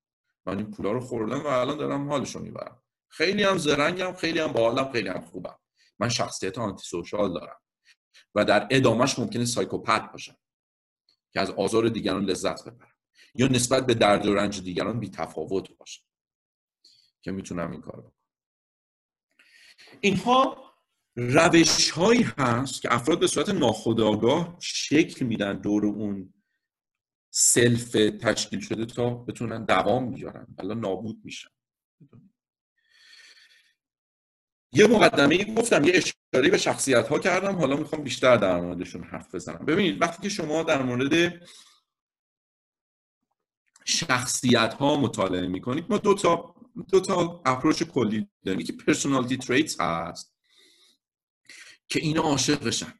من این پولا رو خوردم و الان دارم حالش رو می‌برم. خیلی هم زرنگم خیلی هم باحالم خیلی هم خوبم. من شخصیت آنتی سوشال دارم. و در ادامهش ممکنه سایکوپت باشم که از آزار دیگران لذت ببرم یا نسبت به درد و رنج دیگران بی تفاوت باشم که می‌تونم این کار بکنم. اینها روش هایی هست که افراد به صورت ناخودآگاه شکل میدن دور اون self تشکیل شده تا بتونن دوام بیارن حالا نابود میشن. یه مقدمه گفتم یه اشاره به شخصیت ها کردم. حالا می‌خوام بیشتر در موردشون حرف بزنم. ببینید وقتی که شما در مورد شخصیت ها مطالعه می‌کنید ما دو تا دو تا approach کلی داریم. یکی personality traits هست که اینا عاشقشن.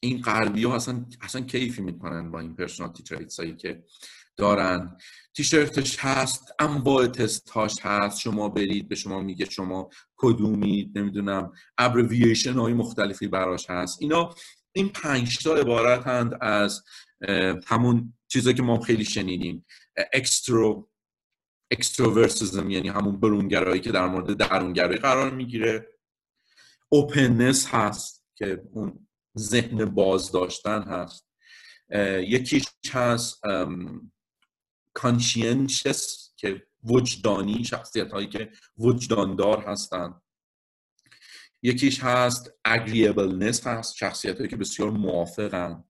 این غربی ها اصلا اصلا کیفی می‌کنن با این personality traits هایی که دارن. تیشرتش هست انواع تست هاش هست. شما برید به شما میگه شما کدومید نمی‌دونم abbreviation های مختلفی براش هست. اینا این پنج تا عبارتند از همون چیزایی که ما خیلی شنیدیم. extro extroversism یعنی همون برونگرایی که در مورد درونگرایی قرار می‌گیره. اوپننس هست که اون ذهن باز داشتن هست. یکیش هست کانشینشس که وجدانی شخصیت هایی که وجداندار هستند. یکیش هست اگریبلنس هست شخصیت هایی که بسیار موافقن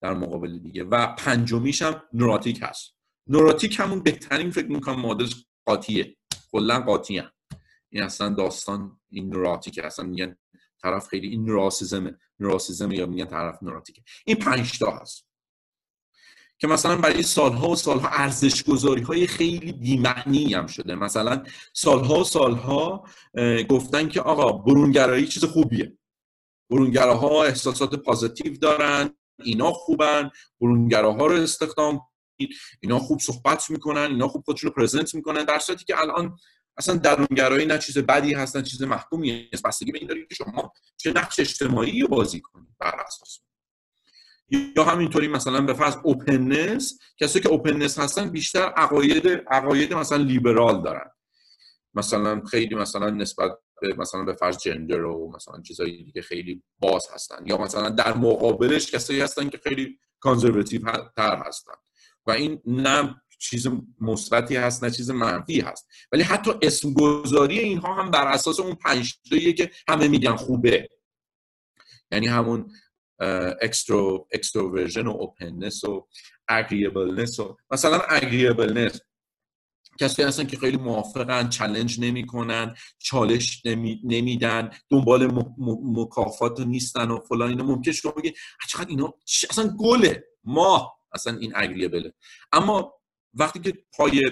در مقابل دیگه. و پنجمیش هم نوراتیک هست. نوراتیک همون بهترین فکر می‌کنم مادرش قاطیه. کلا قاطی هم. این اصلا داستان این نوراتیک اصلا میگن طرف خیلی این نوراسیزمه نوراسیزم یا میگن طرف نوراتیکه این پنج تا هست. که مثلا برای سالها و سالها ارزش گذاری های خیلی بیمعنی هم شده. مثلا سالها و سالها گفتن که آقا برونگرایی چیز خوبیه. برونگراها احساسات پازیتیو دارن اینا خوبن. برونگراها رو استخدام اینا خوب صحبت می‌کنن اینا خوب خودشون رو پرزنت می‌کنن. در صورتی که الان اصلا درونگرایی نه چیز بدی هست نه چیز محکومی است بستگی به این دارید که شما چه نقش اجتماعی رو بازی کنید بر اساس یا همینطوری مثلا به فرض اوپننس کسی که اوپننس هستن بیشتر عقاید عقاید مثلا لیبرال دارن. مثلا خیلی مثلا نسبت به مثلا به فرض جندر و مثلا چیزایی دیگه خیلی باز هستن. یا مثلا در مقابلش کسایی هستن که خیلی کانزرواتیو تر هستن. و این نه چیز مثبتی هست نه چیز منفی هست. ولی حتی اسم گذاری اینها هم بر اساس اون پنج که همه میگن خوبه. یعنی همون extro extroversion و openness و agreeableness و مثلا agreeableness کسی هستن که خیلی موافقن challenge نمی‌کنن چالش نمی، نمیدن دنبال مکافات نیستن و فلان اینا. ممکن شما بگید چقدر اینا اصلا گله ما اصلا این اگریبله اما وقتی که پای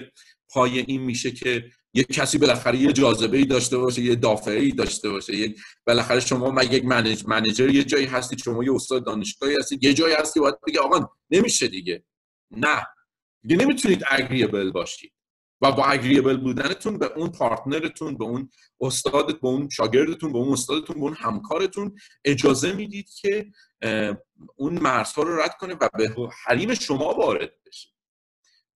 پای این میشه که یک کسی بالاخره یه جاذبه ای داشته باشه یه دافعه ای داشته باشه. یک بالاخره شما ما یک منیج منیجر یه جایی هستی شما یه استاد دانشگاهی هستی یه جایی هستی باید بگی آقا نمیشه دیگه. نه. دیگه نمی‌تونید اگریبل باشید. و با اگریبل بودنتون به اون پارتنرتون به اون استادت به اون شاگردتون به اون استادتون به اون همکارتون اجازه می‌دید که اون مرزها رو رد کنه و به حریم شما وارد بشه.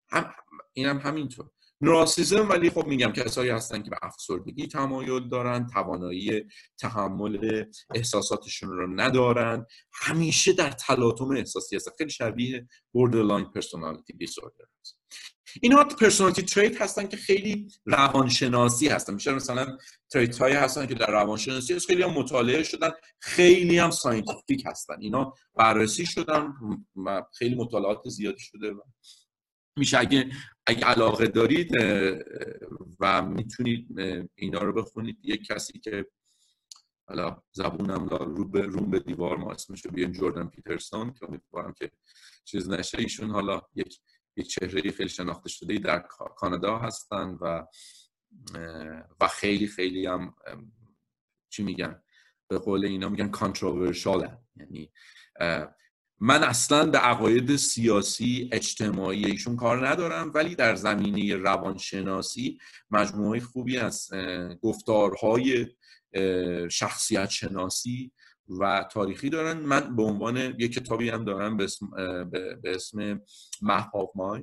هم اینم هم همینطور. نوراسیزم ولی خب میگم کسایی هستن که به افسردگی تمایل دارن توانایی تحمل احساساتشون رو ندارن. همیشه در تلاطم احساسی هستن. خیلی شبیه borderline personality disorder هست. اینا پرسونالیتی تریت هستن که خیلی روانشناسی هستن. میشه مثلا trait هایی هستن که در روانشناسی هست خیلی هم مطالعه شدن خیلی هم scientific هستن. اینا بررسی شدن و خیلی مطالعات زیادی شده میشه. اگه اگه علاقه دارید و می‌تونید اینا رو بخونید. یک کسی که حالا زبونم لال روم به دیوار ما اسمش رو بیارم جوردن پیترسون که امیدوارم که چیز نشه. ایشون حالا یک یک چهره خیلی شناخته شده در کانادا هستن و و خیلی خیلی هم چی میگن؟ به قول اینا میگن کانتروورشال یعنی من اصلا به عقاید سیاسی اجتماعی ایشون کار ندارم ولی در زمینه روانشناسی مجموعه خوبی از گفتارهای شخصیت شناسی و تاریخی دارن. من به عنوان یک کتابی هم دارم به اسم, به اسم Map of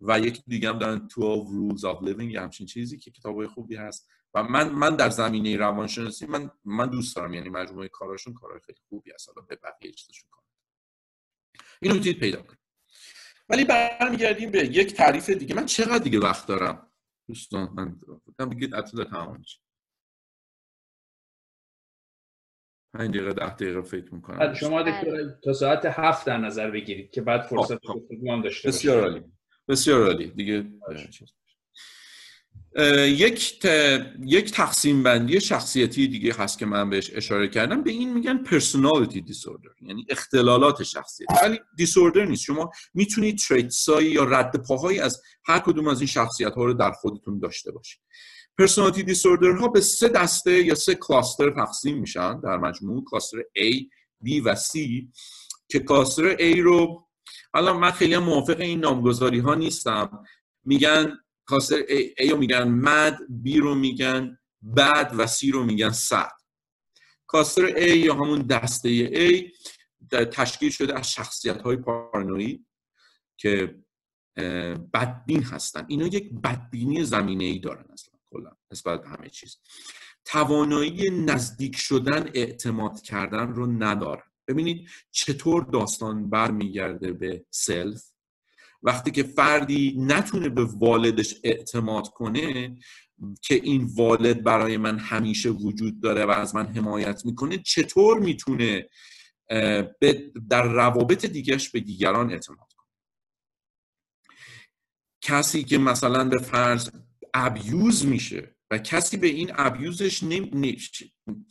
و یک دیگه هم دارن 12 Rules of Living همچین چیزی که کتاب خوبی هست. و من من در زمینه روانشناسی من من دوست دارم یعنی مجموعه کاراشون کارهای خیلی خوبی هست. حالا به بقیه چیزشون کار اینو می‌تونید پیدا کنید. ولی برمیگردیم به یک تعریف دیگه. من چقدر دیگه وقت دارم؟ دوستان من بگم دیگه تمام پنج دقیقه ده دقیقه فکر می‌کنم.
شما بله. تا ساعت هفت در نظر بگیرید که بعد فرصت خب، خب. داشته
بسیار عالی. بسیار عالی. دیگه یک یک تقسیم بندی شخصیتی دیگه هست که من بهش اشاره کردم. به این میگن پرسونالیتی دیسوردر یعنی اختلالات شخصیت ولی دیسوردر نیست. شما می‌تونید تریتسایی یا رد پاهایی از هر کدوم از این شخصیت ها رو در خودتون داشته باشید. پرسونالیتی دیسوردر ها به سه دسته یا سه کلاستر تقسیم میشن. در مجموع کلاستر A, B و C که کلاستر A رو حالا من خیلی موافق این نامگذاری ها نیستم. میگن کلاستر A, A رو میگن مد B رو میگن بد و C رو میگن صد. کلاستر A یا همون دسته A تشکیل شده از شخصیت های پارانویی که بدبین هستن. اینا یک بدبینی زمینه ای دارن اصلا کلا نسبت به همه چیز. توانایی نزدیک شدن اعتماد کردن رو ندارن. ببینید چطور داستان برمیگرده به سلف وقتی که فردی نتونه به والدش اعتماد کنه که این والد برای من همیشه وجود داره و از من حمایت می‌کنه چطور می‌تونه در روابط دیگرش به دیگران اعتماد کنه؟ کسی که مثلا به فرض ابیوز میشه و کسی به این ابیوزش نمی...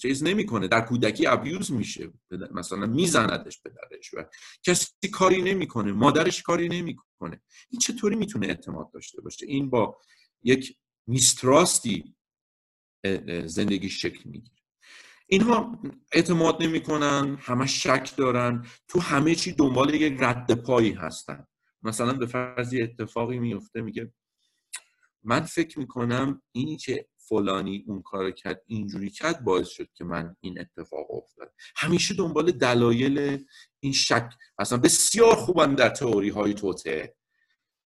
چیز نمی‌کنه. در کودکی ابیوز میشه. مثلا میزندش پدرش و کسی کاری نمی‌کنه. مادرش کاری نمی‌کنه. این چطوری می‌تونه اعتماد داشته باشه؟ این با یک میستراستی زندگی شکل می‌گیره. اینها اعتماد نمی‌کنن همه شک دارن. تو همه چی دنبال یک رد پایی هستن. مثلا به فرض اتفاقی میفته میگه من فکر می‌کنم اینی که فلانی اون کار کرد اینجوری کرد باعث شد که من این اتفاق افتاد. همیشه دنبال دلایل این شک اصلا بسیار خوبن در تئوری های توته.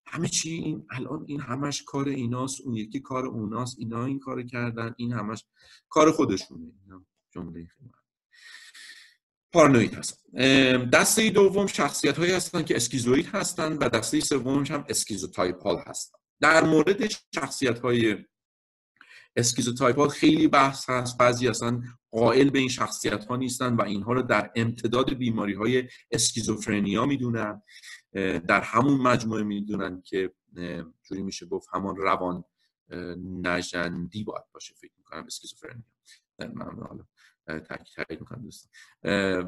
همه چی این الان این همش کار ایناست اون یکی کار اوناست اینا این کار کردن این همش کار خودشونه. جمله پارانوید هستن دسته دوم شخصیت هایی هستن که schizoid هستن و دسته سومش هم schizotypal هستن. در مورد شخصیت های schizotypal خیلی بحث هست. بعضی اصلا قائل به این شخصیت ها نیستن و اینها رو در امتداد بیماری های اسکیزوفرنیا می‌دونن. در همون مجموعه می‌دونن که جوری میشه گفت همان روان نجندی باید باشه. فکر می‌کنم اسکیزوفرنیا. من حالا تاکید می‌کنم دوست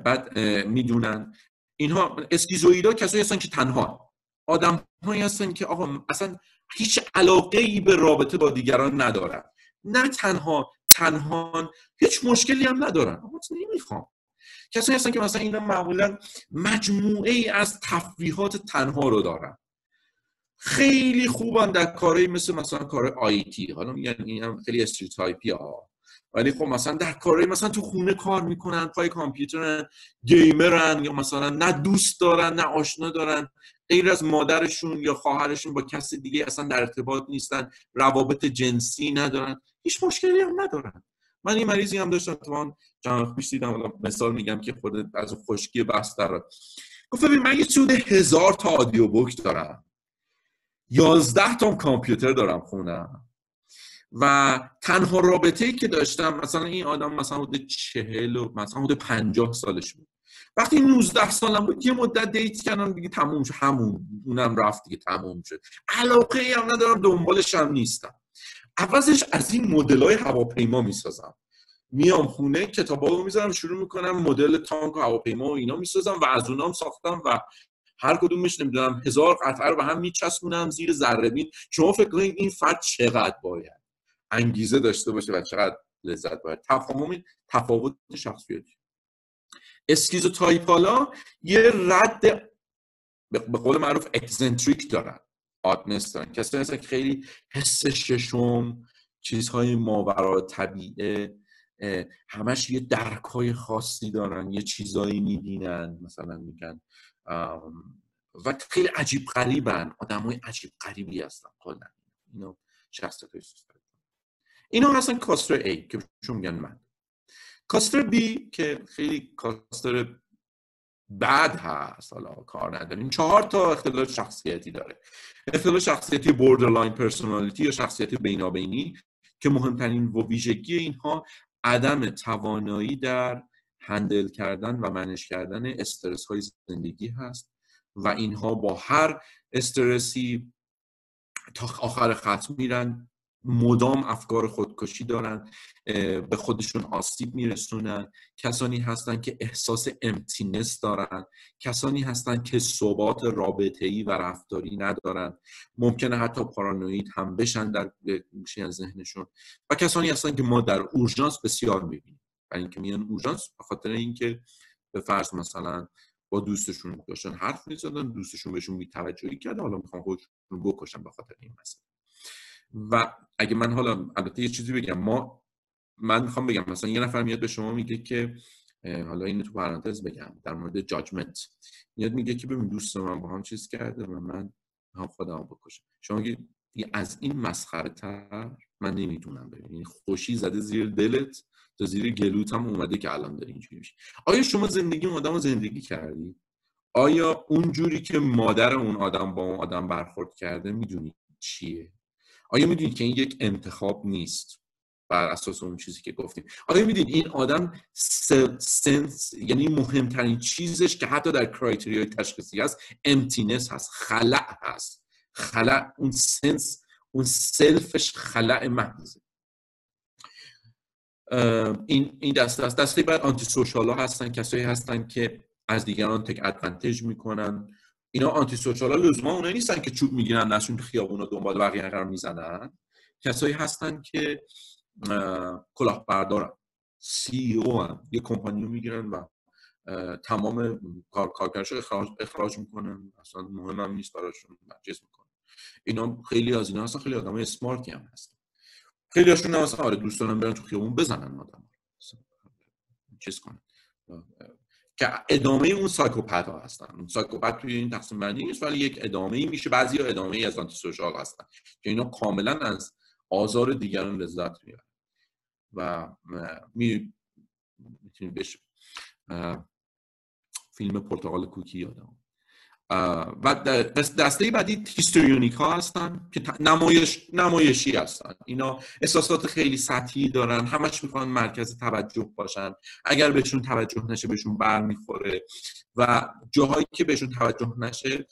بعد می‌دونن. اینها اسکیزویدا کسایی هستن که تنها. آدم هایی هستن که آقا اصلا هیچ علاقه ای به رابطه با دیگران ندارن. نه تنها تنها هیچ مشکلی هم ندارن. اما نمی‌خوام؟ کسایی هستن که مثلا اینا معمولا مجموعه ای از تفریحات تنها رو دارن. خیلی خوبن در کاری مثل مثلا کار IT حالا میگن این هم خیلی stereotype ی ها ولی خب مثلا در کاری مثلا تو خونه کار می‌کنن پای کامپیوترن گیمرن یا مثلا نه دوست دارن نه آشنا دارن. غیر از مادرشون یا خواهرشون با کسی دیگه اصلا در ارتباط نیستن روابط جنسی ندارن هیچ مشکلی هم ندارن. من این مریضی هم داشتم تو چند پیش دیدم مثال میگم که خود از خشکی داره گفت ببین من یه سود هزار تا آدیو بوک دارم. یازده تا کامپیوتر دارم خونم. و تنها رابطه ای که داشتم مثلا این آدم مثلا حدود چهل و مثلا حدود پنجاه سالش بود. وقتی 19 سالم بود یه مدت دیت کردم دیگه تموم شد. همون اونم رفت دیگه تموم شد. علاقه ای هم ندارم دنبالش هم نیستم. عوضش از این مدل های هواپیما می‌سازم. میام خونه کتابا رو می‌ذارم شروع می‌کنم مدل تانک و هواپیما و اینا می‌سازم و از اونام ساختم و هر کدومش نمی‌دونم هزار قطعه رو به هم میچسبونم زیر ذره بین. شما فکر کنید این فرد چقدر باید انگیزه داشته باشه و چقدر لذت باید. تفاهم تفاوت شخصیتی. اسکیزو تایپالا یه رد به قول معروف اکزنتریک دارن. آدنس دارن. کسی هستن که خیلی حس ششم چیزهای ماورا طبیعه همش یه درک های خاصی دارن یه چیزایی می‌بینن مثلا میگن و خیلی عجیب غریبن. آدم های عجیب غریبی هستن کلا اینو شخصیت اینا هستن کاستر A که شما میگن من. کاستر B که خیلی کاستر بد هست حالا کار نداریم. چهار تا اختلال شخصیتی داره. اختلال شخصیتی borderline personality یا شخصیت بینابینی که مهمترین ویژگی اینها عدم توانایی در handle کردن و manage کردن استرس های زندگی هست و اینها با هر استرسی تا آخر خط میرن. مدام افکار خودکشی دارن به خودشون آسیب میرسونن. کسانی هستن که احساس emptiness دارن. کسانی هستن که ثبات رابطه‌ای و رفتاری ندارن. ممکنه حتی پارانوید هم بشن در گوشه ذهنشون. و کسانی هستن که ما در اورژانس بسیار می‌بینیم. برای اینکه میان اورژانس به خاطر اینکه به فرض مثلا با دوستشون داشتن حرف می‌زدن دوستشون بهشون بی‌توجهی کرده حالا می‌خوان خودشون بکشن به خاطر این مسئله. و اگه من حالا البته یه چیزی بگم ما من می‌خوام بگم مثلا یه نفر میاد به شما میگه که حالا اینو تو پرانتز بگم در مورد جاجمنت میاد میگه که ببین دوست من با هم چیز کرده و من هم خودم بکشم. شما از این مسخره تر من نمی‌تونم ببینید خوشی زده زیر دلت تا زیر گلوت هم اومده که الان داره اینجوری میشه آیا شما زندگی اون آدم رو زندگی کردی؟ آیا اون جوری که مادر اون آدم با اون آدم برخورد کرده می‌دونی چیه؟ آیا می‌دونید که این یک انتخاب نیست بر اساس اون چیزی که گفتیم؟ آیا می‌دونید این آدم sense یعنی مهمترین چیزش که حتی در criteria ی تشخیصی هست emptiness هست خلأ هست. خلأ اون sense of self ش خلأ محضه. این این دسته است. دسته بعد antisocial ها هستن کسایی هستن که از دیگران take advantage می‌کنن. اینا antisocial ها لزوما اونایی نیستن که چوب می‌گیرن دستشون تو خیابون و دنبال بقیه قرار می‌زنن. کسایی هستن که کلاهبردارن. سی او هم یه کمپانی رو می‌گیرن و تمام کار کارکرش اخراج, اخراج می‌کنن. اصلا مهم هم نیست براشون مجلس می‌کنن. اینا خیلی از اینا هستن خیلی آدم اسمارتی هم هستن. خیلی هاشون هم آره دوست دارن برن تو خیابون بزنن آدم چیز کنن. که ادامه اون سایکوپت ها هستن. اون سایکوپت توی این تقسیم بندی نیست ولی یک ادامه ای میشه. بعضی ها ادامه ای از آنتی سوشال هستن که اینا کاملا از آزار دیگران لذت می‌برن. و می می‌تونید بشه فیلم پرتغال کوکی یادم و دسته بعدی هیستوریونیک ها هستن که نمایش نمایشی هستن. اینا احساسات خیلی سطحی دارن همش می‌خوان مرکز توجه باشن. اگر بهشون توجه نشه بهشون بر می‌خوره و جاهایی که بهشون توجه نشه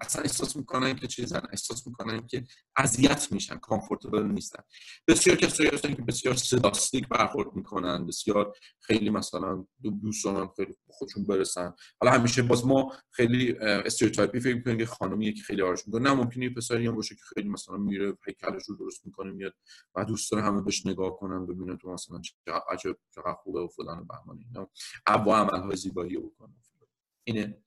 اصلا احساس می‌کنن که چیزن احساس می‌کنن که اذیت میشن comfortable نیستن. بسیار کسایی هستن که بسیار seductive برخورد می‌کنن بسیار خیلی مثلا دوست دارن خیلی خودشون برسن. حالا همیشه باز ما خیلی stereotype ی فکر می‌کنیم که خانمی که خیلی آرایش می‌کنه. نه ممکنه پسری هم باشه که خیلی مثلا میره هیکلش رو درست می‌کنه میاد و دوست داره همه بهش نگاه کنن ببینن تو مثلا چقدر چقدر خوبه و فلان و بهمان اینا. عملهای زیبایی بکنه. اینه.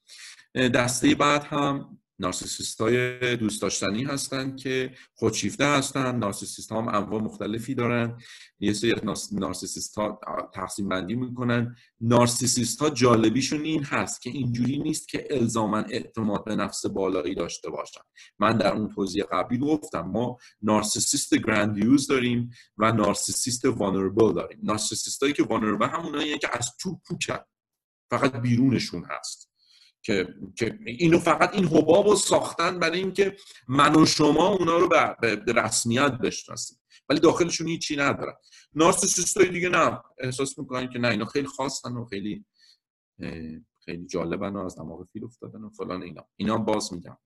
دسته بعد هم نارسیسیست های دوست داشتنی هستن که خودشیفته هستن نارسیسیست ها هم انواع مختلفی دارن. یه سری نارسیسیست ها تقسیم بندی می‌کنن. نارسیسیست ها جالبیشون این هست که اینجوری نیست که الزاما اعتماد به نفس بالایی داشته باشن. من در اون توضیح قبلی گفتم ما نارسیسیست گراندیوز داریم و نارسیسیست وانربل داریم. نارسیسیست هایی که وانربل همونایی که از تو پوکن فقط بیرونشون هست. که, که اینو فقط این حباب رو ساختن برای اینکه من و شما اونا رو به, رسمیت بشناسیم. ولی داخلشون هیچی ندارن. نارسیسیست دیگه نه. احساس می‌کنن که نه. اینا خیلی خاصن و خیلی خیلی جالبن و از دماغ فیل افتادن و فلان اینا. اینا باز میگم.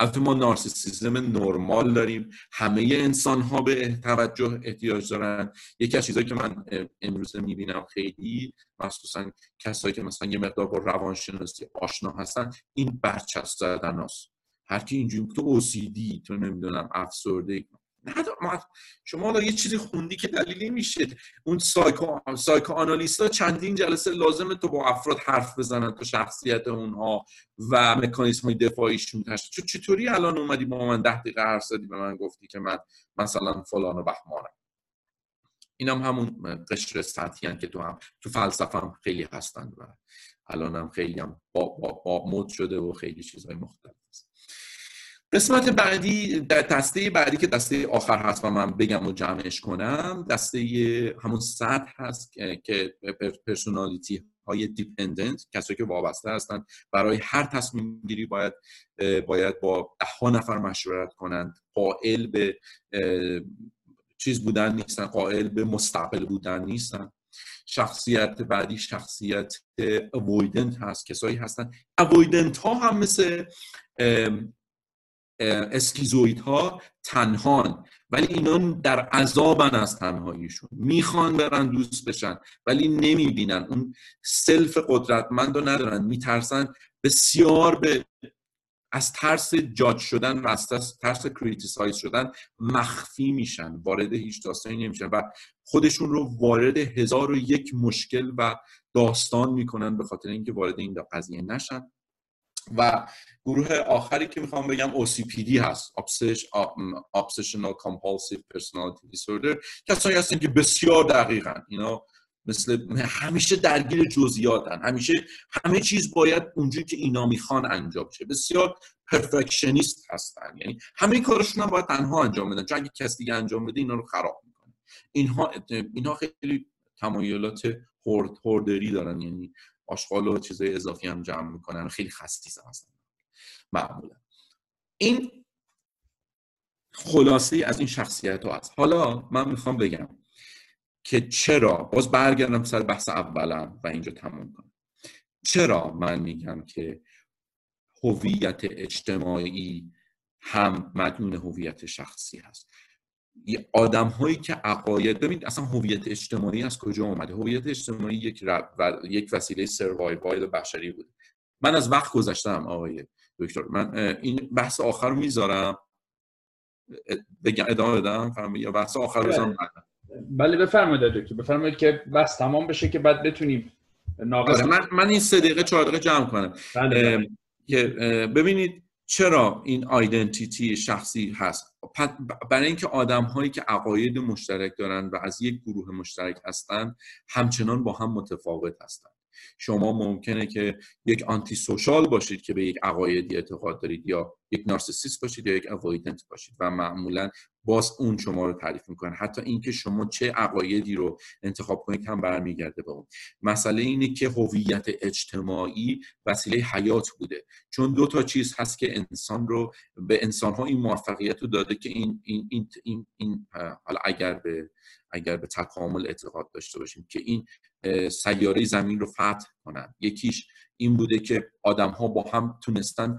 البته ما نارسیسیزم نرمال داریم همه انسان ها به توجه احتیاج دارن یکی از چیزهایی که من امروز می‌بینم خیلی مخصوصا کسایی که مثلا یه مقدار با روانشناسی آشنا هستن این برچسب زدن هست. هر کی اینجوری تو اوسیدی تو نمی‌دونم افسرده ندارم. شما حالا یه چیزی خوندی که دلیلی میشه اون سایکو سایکو آنالیستا چندین جلسه لازمه تو با افراد حرف بزنن تو شخصیت اونها و مکانیزم دفاعیشون تشت چطوری الان اومدی با من ده دقیقه حرف زدی به من گفتی که من مثلا فلان و بهمانم. این هم همون قشر سطحی که تو هم تو فلسفه هم خیلی هستن و الان هم خیلی هم با, با, با مد شده و خیلی چیزهای مختلف هست. قسمت بعدی دسته بعدی که دسته آخر هست و من بگم و جمعش کنم دسته همون سطح هست که personality های dependent کسایی که وابسته هستن برای هر تصمیم گیری باید باید با ده ها نفر مشورت کنند. قائل به چیز بودن نیستن قائل به مستقل بودن نیستن. شخصیت بعدی شخصیت avoidant هست کسایی هستن. avoidant ها هم مثل schizoid ها تنهان ولی اینا در عذابن از تنهاییشون. می‌خوان برن دوست بشن ولی نمی‌بینن. اون self قدرتمند رو ندارن. میترسن بسیار به از ترس جاج شدن و از ترس criticize شدن مخفی میشن وارد هیچ داستانی نمیشن و خودشون رو وارد هزار و یک مشکل و داستان می‌کنن به خاطر اینکه وارد این قضیه نشن. و گروه آخری که می‌خوام بگم OCPD هست Obsessional Compulsive Personality Disorder. کسایی هستن که بسیار دقیقا اینا مثل همیشه درگیر جزئیاتن همیشه همه چیز باید اونجوری که اینا می‌خوان انجام شه بسیار پرفکشنیست هستن یعنی همه کارشون هم باید تنها انجام بدن. چون اگه کس دیگه انجام بده اینا رو خراب می‌کنه. اینها اینها خیلی تمایلات هورد هوردری دارن یعنی آشغال و چیزای اضافی هم جمع می‌کنن. خیلی خستیز هستن. معمولا. این خلاصه از این شخصیت ها هست. حالا من می‌خوام بگم که چرا باز برگردم سر بحث اولم و اینجا تموم کنم. چرا من میگم که هویت اجتماعی هم مدیون هویت شخصی هست؟ آدم هایی که عقاید ببینید اصلا هویت اجتماعی از کجا اومده؟ هویت اجتماعی یک و یک وسیله سروایوال بشری بود من از وقت گذاشتم آقای دکتر. من این بحث آخر رو می‌ذارم. بگم ادامه بدم؟ یا بحث آخر بزنم
بله. بفرمایید دکتر. بفرمایید که بس تمام بشه که بعد بتونیم
ناقص من من این سه دقیقه چهار دقیقه جمع کنم. بله, بله. که ببینید چرا این آیدنتیتی شخصی هست؟ برای اینکه آدم هایی که عقاید مشترک دارن و از یک گروه مشترک هستند همچنان با هم متفاوت هستند شما ممکنه که یک آنتی سوشال باشید که به یک عقایدی اعتقاد دارید یا یک نارسیسیست باشید یا یک اوایدنت باشید و معمولا باز اون شما رو تعریف می‌کنه حتی اینکه شما چه عقایدی رو انتخاب کنید هم برمیگرده به اون. مسئله اینه که هویت اجتماعی وسیله حیات بوده. چون دو تا چیز هست که انسان رو به انسان ها این موفقیت رو داده که این این این, این, این حالا اگر به اگر به تکامل اعتقاد داشته باشیم که این سیاره زمین رو فتح کنن. یکیش این بوده که آدم ها با هم تونستن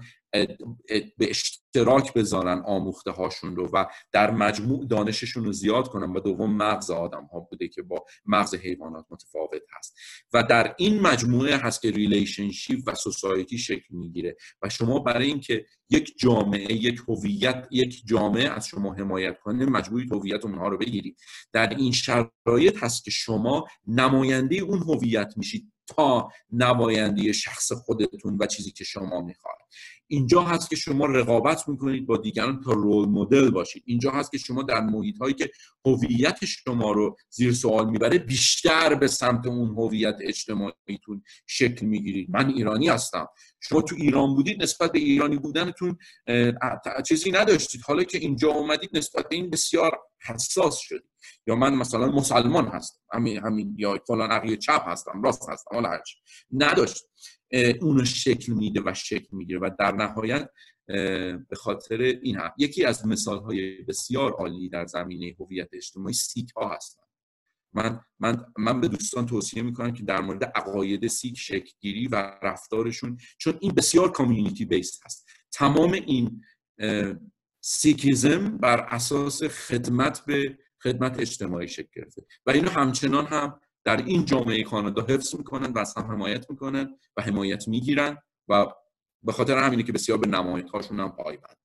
به اشتراک بذارن آموخته هاشون رو و در مجموع دانششون رو زیاد کنن. و دوم مغز آدم ها بوده که با مغز حیوانات متفاوت هست. و در این مجموعه هست که relationship و society شکل می‌گیره. و شما برای اینکه یک جامعه یک هویت یک جامعه از شما حمایت کنه مجبورید هویت اونها رو بگیرید. در این شرایط هست که شما نماینده اون هویت میشید. تا نماینده شخص خودتون و چیزی که شما می‌خواید. اینجا هست که شما رقابت می‌کنید با دیگران تا رول مدل باشید. اینجا هست که شما در محیط هایی که هویت شما رو زیر سوال می‌بره بیشتر به سمت اون هویت اجتماعیتون شکل می‌گیرید. من ایرانی هستم. شما تو ایران بودید نسبت به ایرانی بودنتون چیزی نداشتید. حالا که اینجا اومدید نسبت به این بسیار حساس شدید. یا من مثلا مسلمان هستم همین همین یا فلان عقیده چپ هستم راست هستم حالا هرچی. نداشت. اونو شکل میده و شکل می‌گیره و در نهایت به خاطر این هم یکی از مثال های بسیار عالی در زمینه هویت اجتماعی سیک ها هستن. من, من, من به دوستان توصیه می‌کنم که در مورد عقاید سیک شکل گیری و رفتارشون چون این بسیار کامیونیتی بیس هست. تمام این Sikhism بر اساس خدمت به خدمت اجتماعی شکل گرفته. و اینو همچنان هم در این جامعه کانادا حفظ می‌کنن و از هم حمایت می‌کنن و حمایت می‌گیرن و به خاطر همینه که بسیار به نمایتهاشون هم پایبند.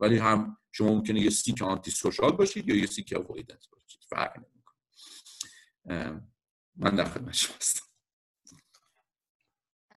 ولی هم شما ممکنه یه سیک antisocial باشید یا یه سیک avoidant باشید. فرق نمی‌کنه. من در خدمت شما هستم.